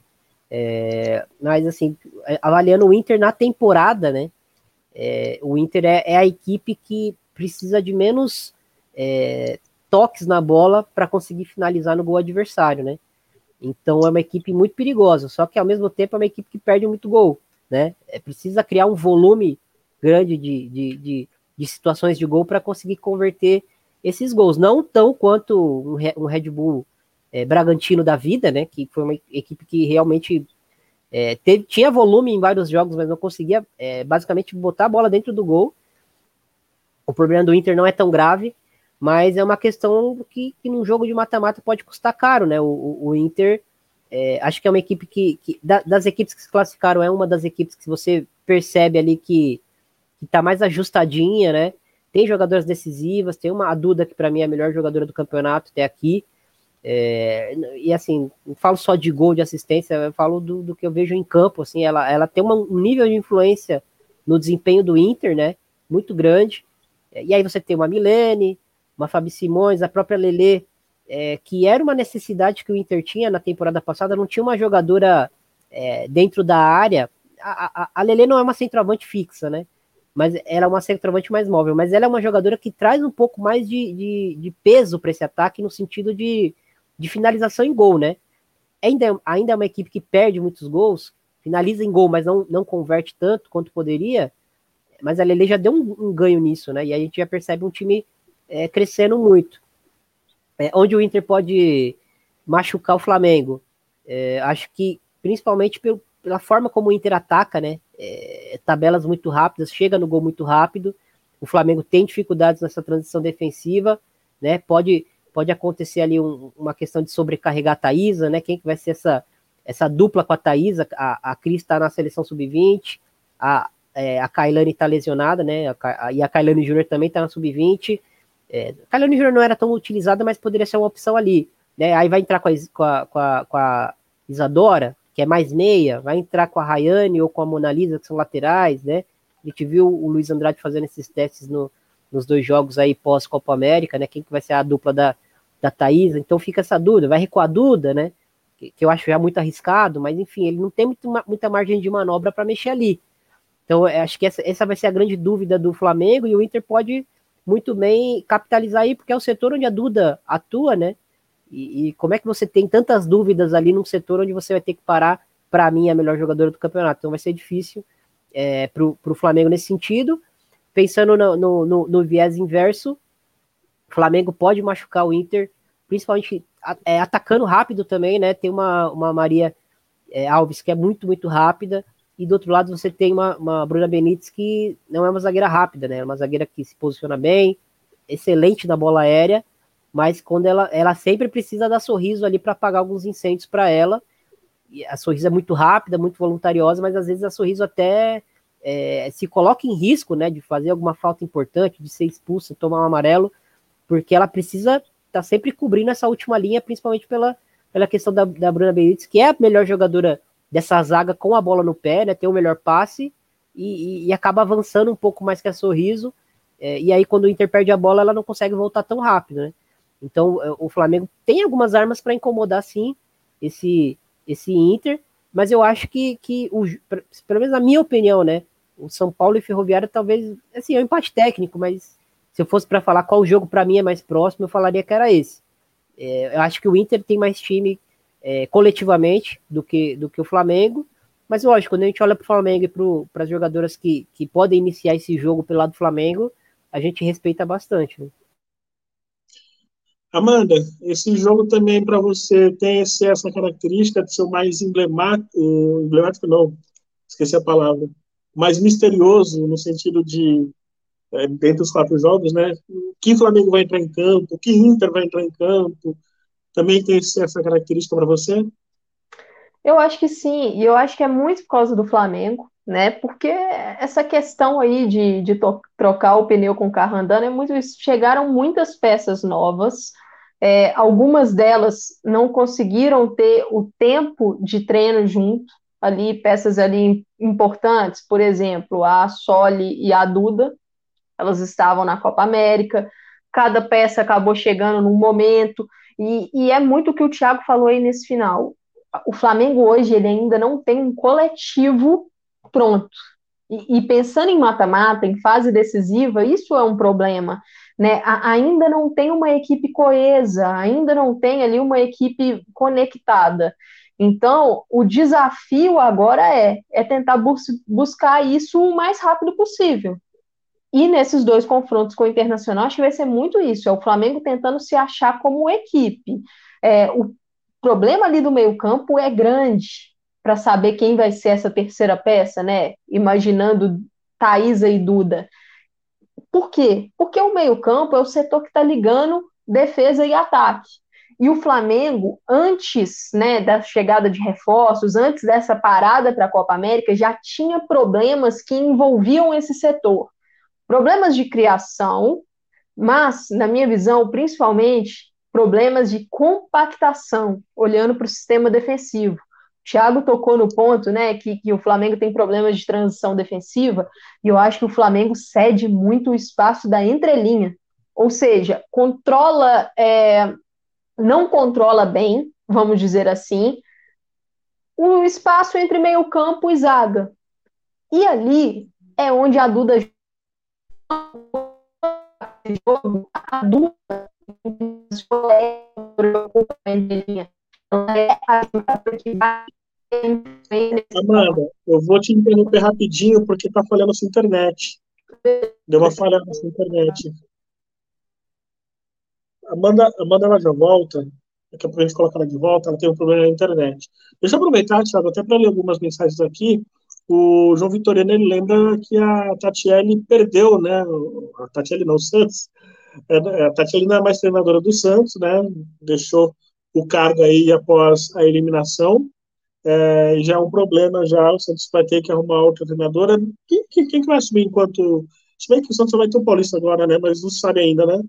É, mas assim, avaliando o Inter na temporada, né? É, o Inter é, é, a equipe que precisa de menos é, toques na bola para conseguir finalizar no gol adversário, né? Então é uma equipe muito perigosa, só que ao mesmo tempo é uma equipe que perde muito gol, né? É, precisa criar um volume grande de, de, de, de situações de gol para conseguir converter esses gols. Não tão quanto um, um Red Bull é, Bragantino da vida, né? Que foi uma equipe que realmente é, teve, tinha volume em vários jogos, mas não conseguia é, basicamente botar a bola dentro do gol. O problema do Inter não é tão grave, mas é uma questão que, que num jogo de mata-mata pode custar caro, né? O, o, Inter, é, acho que é uma equipe que, que da, das equipes que se classificaram, é uma das equipes que você percebe ali que, que tá mais ajustadinha, né? Tem jogadoras decisivas, tem uma a Duda, que para mim é a melhor jogadora do campeonato até aqui. É, e assim, não falo só de gol, de assistência, eu falo do, do que eu vejo em campo. Assim, ela, ela tem uma, um nível de influência no desempenho do Inter, né? Muito grande. E aí você tem uma Milene, uma Fabi Simões, a própria Lele, é, que era uma necessidade que o Inter tinha na temporada passada, não tinha uma jogadora é, dentro da área. A, a, a Lele não é uma centroavante fixa, né? Mas ela é uma centroavante mais móvel, mas ela é uma jogadora que traz um pouco mais de, de, de peso para esse ataque no sentido de, de finalização em gol, né? Ainda, ainda é uma equipe que perde muitos gols, finaliza em gol, mas não, não converte tanto quanto poderia. Mas a Lele já deu um, um ganho nisso, né? E a gente já percebe um time é, crescendo muito. É, onde o Inter pode machucar o Flamengo. É, acho que principalmente pelo, pela forma como o Inter ataca, né? É, tabelas muito rápidas, chega no gol muito rápido. O Flamengo tem dificuldades nessa transição defensiva, né? Pode, pode acontecer ali um, uma questão de sobrecarregar a Thaísa, né? Quem que vai ser essa, essa dupla com a Thaísa? A, a Cris está na seleção sub-20, a, é, a Kailane está lesionada, né? A, a, e a Kailane Júnior também está na sub-20. É, Calione Júnior não era tão utilizada, mas poderia ser uma opção ali. Né? Aí vai entrar com a, com, a, com a Isadora, que é mais meia, vai entrar com a Rayane ou com a Mona Lisa, que são laterais, né? A gente viu o Luiz Andrade fazendo esses testes no, nos dois jogos aí pós-Copa América, né? Quem que vai ser a dupla da, da Thaís? Então fica essa dúvida, vai recuar a Duda, né? Que, que, eu acho já muito arriscado, mas enfim, ele não tem muito, muita margem de manobra para mexer ali. Então, acho que essa, essa vai ser a grande dúvida do Flamengo e o Inter pode muito bem capitalizar aí, porque é o setor onde a Duda atua, né? E, e, como é que você tem tantas dúvidas ali num setor onde você vai ter que parar, para mim, a melhor jogadora do campeonato? Então vai ser difícil é, para o Flamengo nesse sentido. Pensando no, no, no, no, viés inverso, o Flamengo pode machucar o Inter, principalmente é, atacando rápido também, né? Tem uma, uma Maria é, Alves que é muito, muito rápida, e do outro lado você tem uma, uma Bruna Benítez que não é uma zagueira rápida, né? É uma zagueira que se posiciona bem, excelente na bola aérea, mas quando ela, ela sempre precisa dar sorriso ali para apagar alguns incêndios para ela. E a sorriso é muito rápida, muito voluntariosa, mas às vezes a sorriso até é, se coloca em risco, né, de fazer alguma falta importante, de ser expulsa, tomar um amarelo, porque ela precisa estar tá sempre cobrindo essa última linha, principalmente pela, pela questão da, da Bruna Benítez, que é a melhor jogadora dessa zaga com a bola no pé, né? Tem o melhor passe e, e, e acaba avançando um pouco mais que a Sorriso. É, e aí, quando o Inter perde a bola, ela não consegue voltar tão rápido, né? Então, é, o Flamengo tem algumas armas para incomodar, sim, esse, esse Inter, mas eu acho que, que o, pelo menos na minha opinião, né? O São Paulo e Ferroviário talvez, assim, é um empate técnico, mas se eu fosse para falar qual jogo para mim é mais próximo, eu falaria que era esse. É, eu acho que o Inter tem mais time é, coletivamente do que, do que o Flamengo. Mas lógico, quando a gente olha para o Flamengo e para as jogadoras que, que podem iniciar esse jogo pelo lado do Flamengo, a gente respeita bastante. Né? Amanda, esse jogo também para você tem esse, essa característica de ser mais emblemático, emblemático não, esqueci a palavra, mais misterioso no sentido de é, dentro dos quatro jogos, né? Que Flamengo vai entrar em campo, que Inter vai entrar em campo, também tem essa característica para você? Eu acho que sim, e eu acho que é muito por causa do Flamengo, né? Porque essa questão aí de, de trocar o pneu com o carro andando é muito isso. Chegaram muitas peças novas, é, algumas delas não conseguiram ter o tempo de treino junto, ali, peças ali importantes, por exemplo, a Soli e a Duda, elas estavam na Copa América, cada peça acabou chegando num momento. E, e é muito o que o Thiago falou aí nesse final. o Flamengo hoje ele ainda não tem um coletivo pronto. E, e pensando em mata-mata, em fase decisiva, isso é um problema. Né? A, ainda não tem uma equipe coesa, ainda não tem ali uma equipe conectada. Então, o desafio agora é, é tentar bus buscar isso o mais rápido possível. E nesses dois confrontos com o Internacional, acho que vai ser muito isso: é o Flamengo tentando se achar como equipe. É, o problema ali do meio-campo é grande para saber quem vai ser essa terceira peça, né? Imaginando Thaisa e Duda. Por quê? Porque o meio-campo é o setor que está ligando defesa e ataque. E o Flamengo, antes né, da chegada de reforços, antes dessa parada para a Copa América, já tinha problemas que envolviam esse setor problemas de criação, mas, na minha visão, principalmente problemas de compactação, olhando para o sistema defensivo. O Thiago tocou no ponto, né, que, que, o Flamengo tem problemas de transição defensiva, e eu acho que o Flamengo cede muito o espaço da entrelinha, ou seja, controla, é, não controla bem, vamos dizer assim, o espaço entre meio campo e zaga. E ali é onde a Duda jogo adulta Amanda, eu vou te interromper rapidinho porque tá falhando sua internet. Deu uma falha na sua internet. Amanda, Amanda ela já volta. Daqui a pouco a gente coloca ela de volta. Ela tem um problema na internet. Deixa eu aproveitar, Thiago, até para ler algumas mensagens aqui o João Vitorino ele lembra que a Tatiele perdeu, né? A Tatiele não, o Santos. É, a Tatiele não é mais treinadora do Santos, né? Deixou o cargo aí após a eliminação. É, já é um problema já, o Santos vai ter que arrumar outra treinadora. Quem, quem, quem vai assumir enquanto. Se bem que o Santos vai ter um Paulista agora, né? Mas não sabe ainda, né?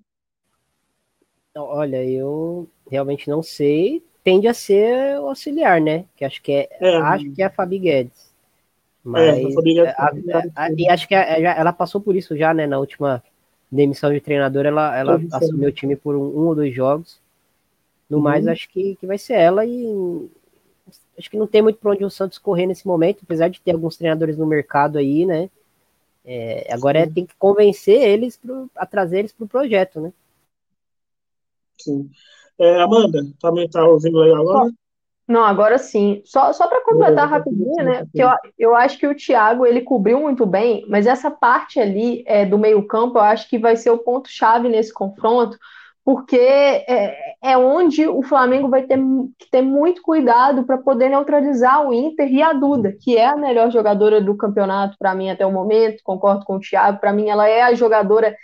Olha, eu realmente não sei. Tende a ser o auxiliar, né? Que acho que é, é acho que é a Fabi Guedes. Mas é, a, a, a, e acho que ela passou por isso já, né? Na última demissão de treinador, ela, ela assumiu o time por um, um, ou dois jogos. No uhum. mais, acho que, que vai ser ela e acho que não tem muito para onde o Santos correr nesse momento, apesar de ter alguns treinadores no mercado aí, né? É, agora é, tem que convencer eles pro, a trazer eles para o projeto, né? Sim. É, Amanda, também tá ouvindo aí agora? Não, agora sim. Só, só para completar rapidinho, né? Porque eu, eu acho que o Thiago ele cobriu muito bem, mas essa parte ali é, do meio-campo eu acho que vai ser o ponto-chave nesse confronto, porque é, é onde o Flamengo vai ter que ter muito cuidado para poder neutralizar o Inter e a Duda, que é a melhor jogadora do campeonato para mim até o momento. Concordo com o Thiago, para mim ela é a jogadora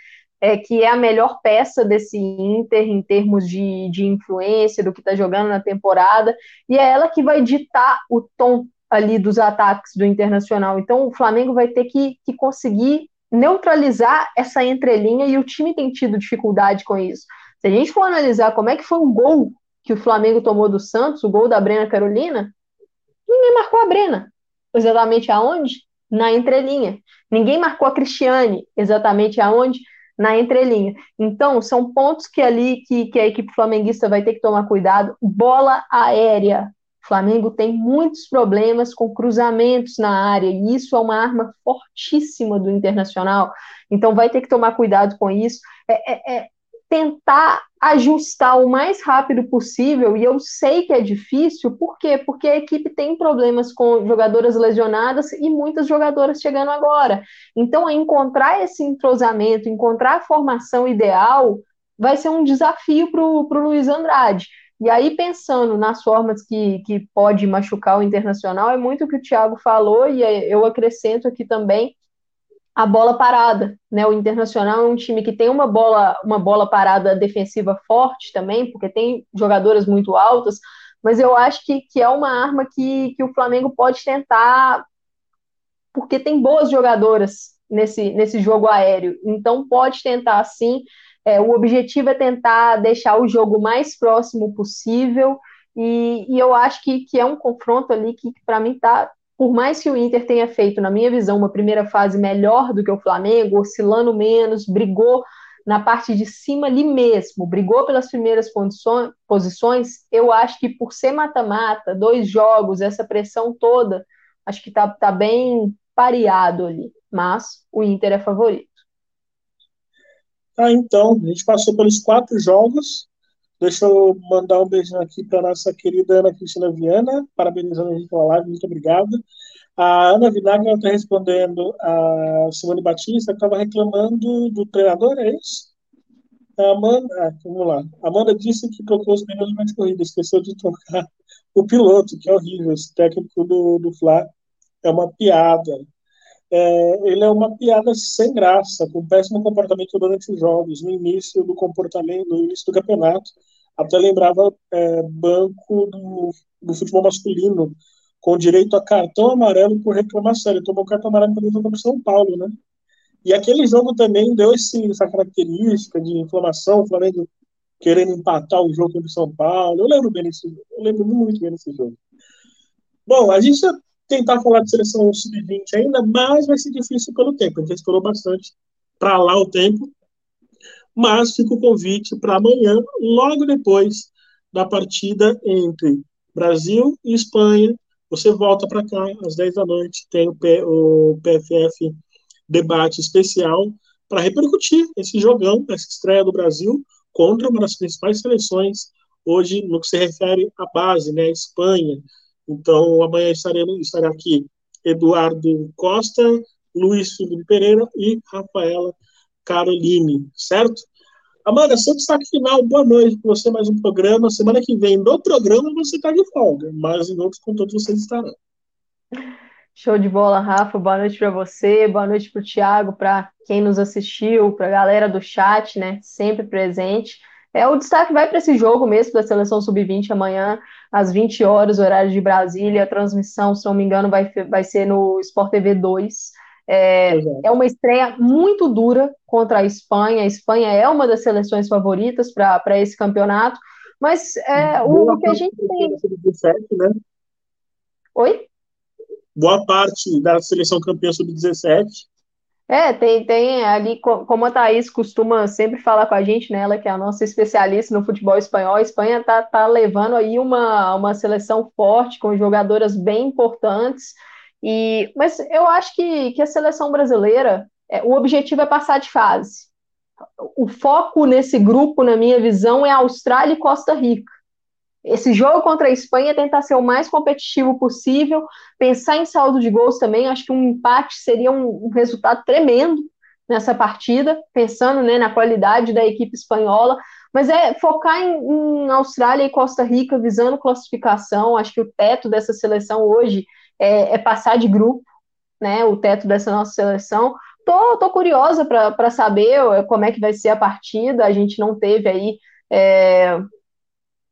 é, que é a melhor peça desse Inter em termos de, de influência do que está jogando na temporada, e é ela que vai ditar o tom ali dos ataques do Internacional. Então o Flamengo vai ter que, que conseguir neutralizar essa entrelinha e o time tem tido dificuldade com isso. Se a gente for analisar como é que foi o gol que o Flamengo tomou do Santos, o gol da Brena Carolina, ninguém marcou a Brena. Exatamente aonde? Na entrelinha. Ninguém marcou a Cristiane. Exatamente aonde? Na entrelinha. Então, são pontos que ali que, que a equipe flamenguista vai ter que tomar cuidado. Bola aérea. O Flamengo tem muitos problemas com cruzamentos na área, e isso é uma arma fortíssima do Internacional. Então, vai ter que tomar cuidado com isso. É, é, é tentar ajustar o mais rápido possível, e eu sei que é difícil, por quê? Porque a equipe tem problemas com jogadoras lesionadas e muitas jogadoras chegando agora. Então, encontrar esse entrosamento, encontrar a formação ideal, vai ser um desafio para o Luiz Andrade. E aí, pensando nas formas que, que pode machucar o Internacional, é muito o que o Thiago falou, e eu acrescento aqui também a bola parada, né? O Internacional é um time que tem uma bola, uma bola parada defensiva forte também, porque tem jogadoras muito altas, mas eu acho que, que é uma arma que, que o Flamengo pode tentar, porque tem boas jogadoras nesse, nesse jogo aéreo, então pode tentar sim. É, o objetivo é tentar deixar o jogo mais próximo possível, e, e eu acho que, que é um confronto ali que, para mim, está por mais que o Inter tenha feito, na minha visão, uma primeira fase melhor do que o Flamengo, oscilando menos, brigou na parte de cima ali mesmo, brigou pelas primeiras posições, eu acho que por ser mata-mata, dois jogos, essa pressão toda, acho que tá, tá bem pareado ali. Mas o Inter é favorito. Ah, então, a gente passou pelos quatro jogos. Deixa eu mandar um beijão aqui para nossa querida Ana Cristina Viana, parabenizando a gente pela live, muito obrigado. A Ana Vinagre está respondendo a Simone Batista, que estava reclamando do treinador, é isso? A Amanda, ah, vamos lá. Amanda disse que trocou os pneus de corrida, esqueceu de trocar o piloto, que é horrível. Esse técnico do, do é uma piada. É, ele é uma piada sem graça, com péssimo comportamento durante os jogos, no início do comportamento, no início do campeonato. Até lembrava é, banco do, do futebol masculino, com direito a cartão amarelo por reclamação. Ele tomou cartão amarelo quando ele jogou São Paulo, né? E aquele jogo também deu esse, essa característica de inflamação, o Flamengo querendo empatar o jogo contra o São Paulo. Eu lembro bem desse eu lembro muito bem desse jogo. Bom, a gente vai tentar falar de seleção sub-20 ainda, mas vai ser difícil pelo tempo. A gente estourou bastante para lá o tempo. Mas fica o convite para amanhã, logo depois da partida entre Brasil e Espanha, você volta para cá às 10 da noite, tem o, P, o PFF debate especial para repercutir esse jogão, essa estreia do Brasil contra uma das principais seleções hoje no que se refere à base, né, Espanha. Então, amanhã estaremos, estará aqui Eduardo Costa, Luiz Felipe Pereira e Rafaela Caroline, certo? Amanda, seu destaque final, boa noite para você, mais um programa. Semana que vem, no programa, você está de folga, mas em outros conteúdos vocês estarão. Show de bola, Rafa. Boa noite para você, boa noite para o Thiago, para quem nos assistiu, para a galera do chat, né? Sempre presente. É, o destaque vai para esse jogo mesmo da seleção sub-20 amanhã, às 20 horas, horário de Brasília. A transmissão, se não me engano, vai, vai ser no Sport TV 2. É, é uma estreia muito dura contra a Espanha. A Espanha é uma das seleções favoritas para esse campeonato, mas é, o, que a gente tem. Né? Oi? Boa parte da seleção campeã sub-17. É, tem, tem ali, como a Thaís costuma sempre falar com a gente, né, ela que é a nossa especialista no futebol espanhol, a Espanha tá, tá levando aí uma, uma seleção forte, com jogadoras bem importantes, e, mas eu acho que, que a seleção brasileira, é, o objetivo é passar de fase. O foco nesse grupo, na minha visão, é Austrália e Costa Rica. Esse jogo contra a Espanha é tentar ser o mais competitivo possível, pensar em saldo de gols também. Acho que um empate seria um, um resultado tremendo nessa partida, pensando né, na qualidade da equipe espanhola. Mas é focar em, em Austrália e Costa Rica visando classificação. Acho que o teto dessa seleção hoje é, é passar de grupo, né? O teto dessa nossa seleção. Tô, tô curiosa para saber como é que vai ser a partida. A gente não teve aí é,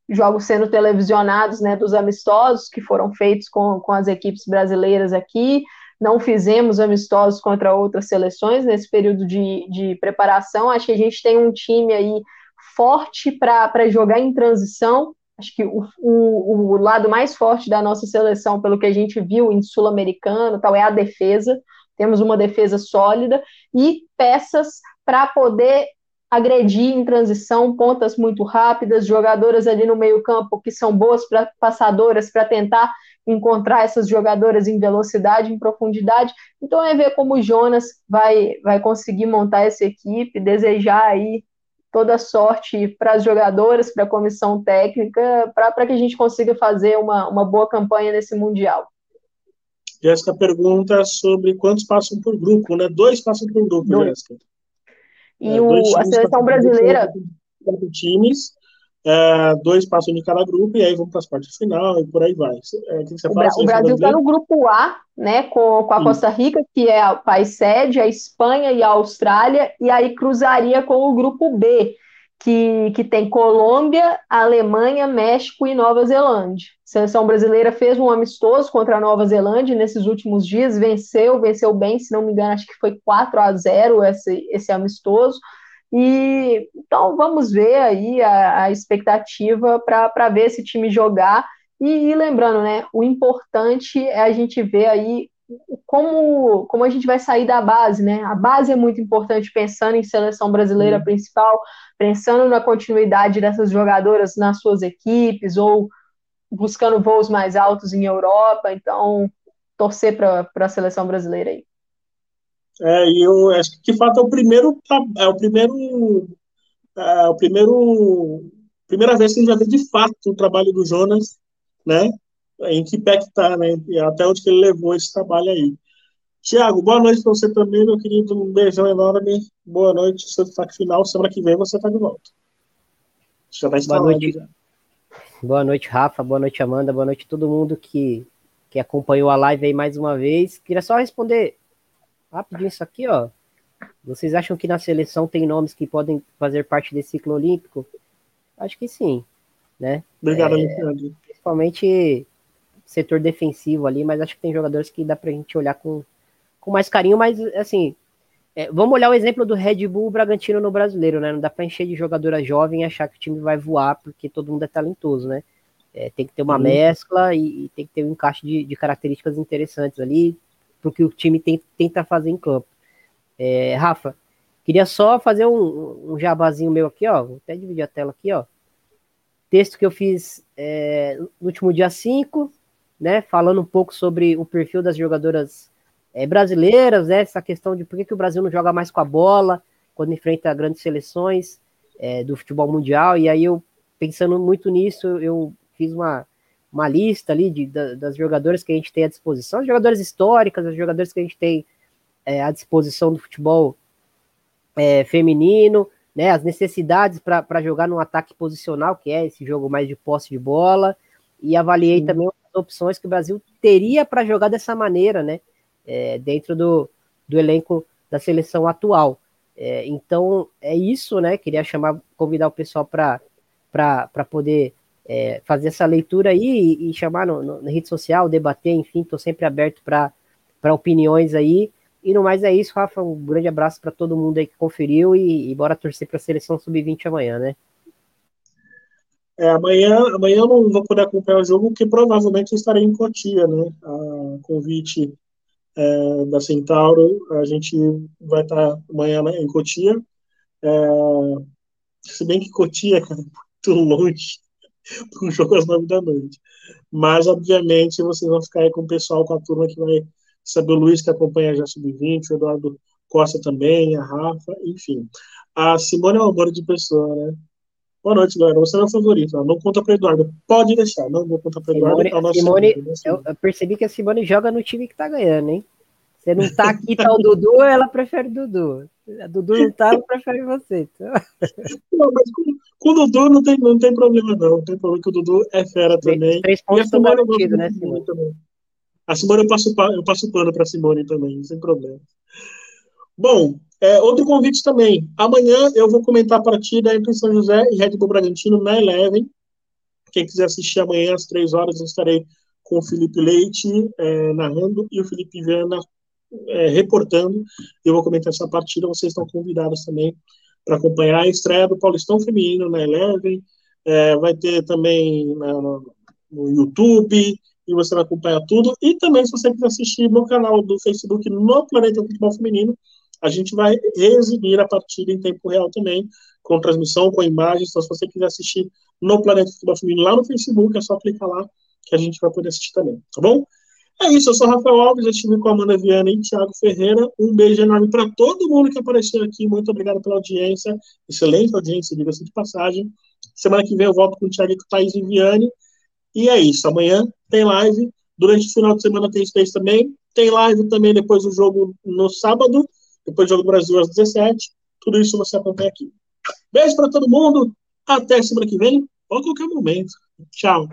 jogos sendo televisionados né, dos amistosos que foram feitos com, com as equipes brasileiras aqui. Não fizemos amistosos contra outras seleções nesse período de, de preparação. Acho que a gente tem um time aí forte para jogar em transição. Acho que o, o, o, lado mais forte da nossa seleção, pelo que a gente viu em Sul-Americano, tal, é a defesa. Temos uma defesa sólida e peças para poder agredir em transição, pontas muito rápidas, jogadoras ali no meio-campo que são boas pra, passadoras para tentar encontrar essas jogadoras em velocidade, em profundidade. Então é ver como o Jonas vai, vai conseguir montar essa equipe, desejar aí toda sorte para as jogadoras, para a comissão técnica, para que a gente consiga fazer uma, uma boa campanha nesse Mundial. Jéssica pergunta sobre quantos passam por grupo, né? Dois passam por grupo. Jéssica. E é, o, a seleção brasileira. Quatro times, é, dois passam de cada grupo e aí vão para as partes final e por aí vai. É, o, fala, o Brasil está no grupo A, né, com, com a Costa Rica, que é o país sede, a Espanha e a Austrália, e aí cruzaria com o grupo B, que, que tem Colômbia, Alemanha, México e Nova Zelândia. A seleção brasileira fez um amistoso contra a Nova Zelândia nesses últimos dias, venceu, venceu bem, se não me engano, acho que foi 4 a 0 esse, esse amistoso. E então vamos ver aí a, a expectativa para ver esse time jogar. E, e, lembrando, né, o importante é a gente ver aí como, como a gente vai sair da base, né? A base é muito importante pensando em seleção brasileira uhum. principal, pensando na continuidade dessas jogadoras nas suas equipes ou buscando voos mais altos em Europa. Então, torcer para a seleção brasileira aí. É, e eu acho que de fato é o primeiro é o primeiro é o primeiro primeira vez que a gente vai ver de fato o trabalho do Jonas, né? Em que pé que tá, né? E até onde que ele levou esse trabalho aí. Tiago, boa noite para você também, meu querido. Um beijão enorme. Boa noite. Seu destaque final. Semana que vem você está de volta. Já tá boa noite. Já. Boa noite, Rafa. Boa noite, Amanda. Boa noite a todo mundo que, que acompanhou a live aí mais uma vez. Queria só responder rapidinho isso aqui, ó. Vocês acham que na seleção tem nomes que podem fazer parte desse ciclo olímpico? Acho que sim, né? Obrigado, é, Principalmente setor defensivo ali, mas acho que tem jogadores que dá pra gente olhar com, com mais carinho, mas assim, é, vamos olhar o exemplo do Red Bull Bragantino no brasileiro, né? Não dá pra encher de jogadora jovem e achar que o time vai voar porque todo mundo é talentoso, né? É, tem que ter uma uhum. mescla e, e, tem que ter um encaixe de, de características interessantes ali, porque o time tem, tenta fazer em campo. É, Rafa, queria só fazer um, um jabazinho meu aqui, ó. Vou até dividir a tela aqui, ó. Texto que eu fiz é, no último dia 5, né? Falando um pouco sobre o perfil das jogadoras é, brasileiras, né? Essa questão de por que, que, o Brasil não joga mais com a bola quando enfrenta grandes seleções é, do futebol mundial. E aí eu, pensando muito nisso, eu fiz uma, uma lista ali de, das jogadoras que a gente tem à disposição, as jogadoras históricas, as jogadoras que a gente tem é, à disposição do futebol é, feminino, né, as necessidades para jogar num ataque posicional, que é esse jogo mais de posse de bola, e avaliei Sim. também as opções que o Brasil teria para jogar dessa maneira, né, é, dentro do, do elenco da seleção atual. É, então, é isso, né, queria chamar, convidar o pessoal para poder é, fazer essa leitura aí e, e chamar no, no, na rede social, debater, enfim, estou sempre aberto para opiniões aí. E no mais é isso, Rafa. Um grande abraço para todo mundo aí que conferiu e, e bora torcer para a seleção sub-20 amanhã, né? É, amanhã, amanhã eu não vou poder acompanhar o jogo, porque provavelmente eu estarei em Cotia, né? A convite é, da Centauro, a gente vai estar amanhã em Cotia. É, se bem que Cotia é muito longe para um jogo às nove da noite. Mas, obviamente, vocês vão ficar aí com o pessoal, com a turma que vai saber o Luiz, que acompanha já Sub-20, o Eduardo Costa também, a Rafa, enfim. A Simone é um amor de pessoa, né? Boa noite, galera. Você é meu favorito. Não conta para Eduardo. Pode deixar. Não vou contar para Eduardo. Simone, Simone né? eu, eu, percebi que a Simone joga no time que tá ganhando, hein? Você não tá aqui, tá o Dudu, ela prefere o Dudu. A Dudu não tá, prefere você. Então... Não, mas com, com, o Dudu não tem, não tem problema, não. Não tem problema que o Dudu é fera também. Três pontos estão garantidos, né, Simone? Também. A Simone eu passo, eu passo pano para Simone também, sem problema. Bom, é, outro convite também. Amanhã eu vou comentar a partida entre São José e Red Bull Bragantino na Eleven. Quem quiser assistir amanhã às três horas, eu estarei com o Felipe Leite é, narrando e o Felipe Viana é, reportando. Eu vou comentar essa partida. Vocês estão convidados também para acompanhar a estreia do Paulistão Feminino na Eleven. É, vai ter também na, no, no YouTube e você vai acompanhar tudo. E também, se você quiser assistir no canal do Facebook no Planeta Futebol Feminino, a gente vai exibir a partida em tempo real também, com transmissão, com imagens. Então, se você quiser assistir no Planeta Futebol Feminino lá no Facebook, é só clicar lá que a gente vai poder assistir também, tá bom? É isso, eu sou Rafael Alves, eu estive com a Amanda Viana e Thiago Ferreira. Um beijo enorme para todo mundo que apareceu aqui. Muito obrigado pela audiência. Excelente audiência, diga-se de passagem. Semana que vem eu volto com o Thiago e com o Thaís Viviane. E é isso. Amanhã tem live. Durante o final de semana tem Space também. Tem live também depois do jogo no sábado. Depois do jogo do Brasil às 17. Tudo isso você acompanha aqui. Beijo para todo mundo. Até semana que vem ou qualquer momento. Tchau.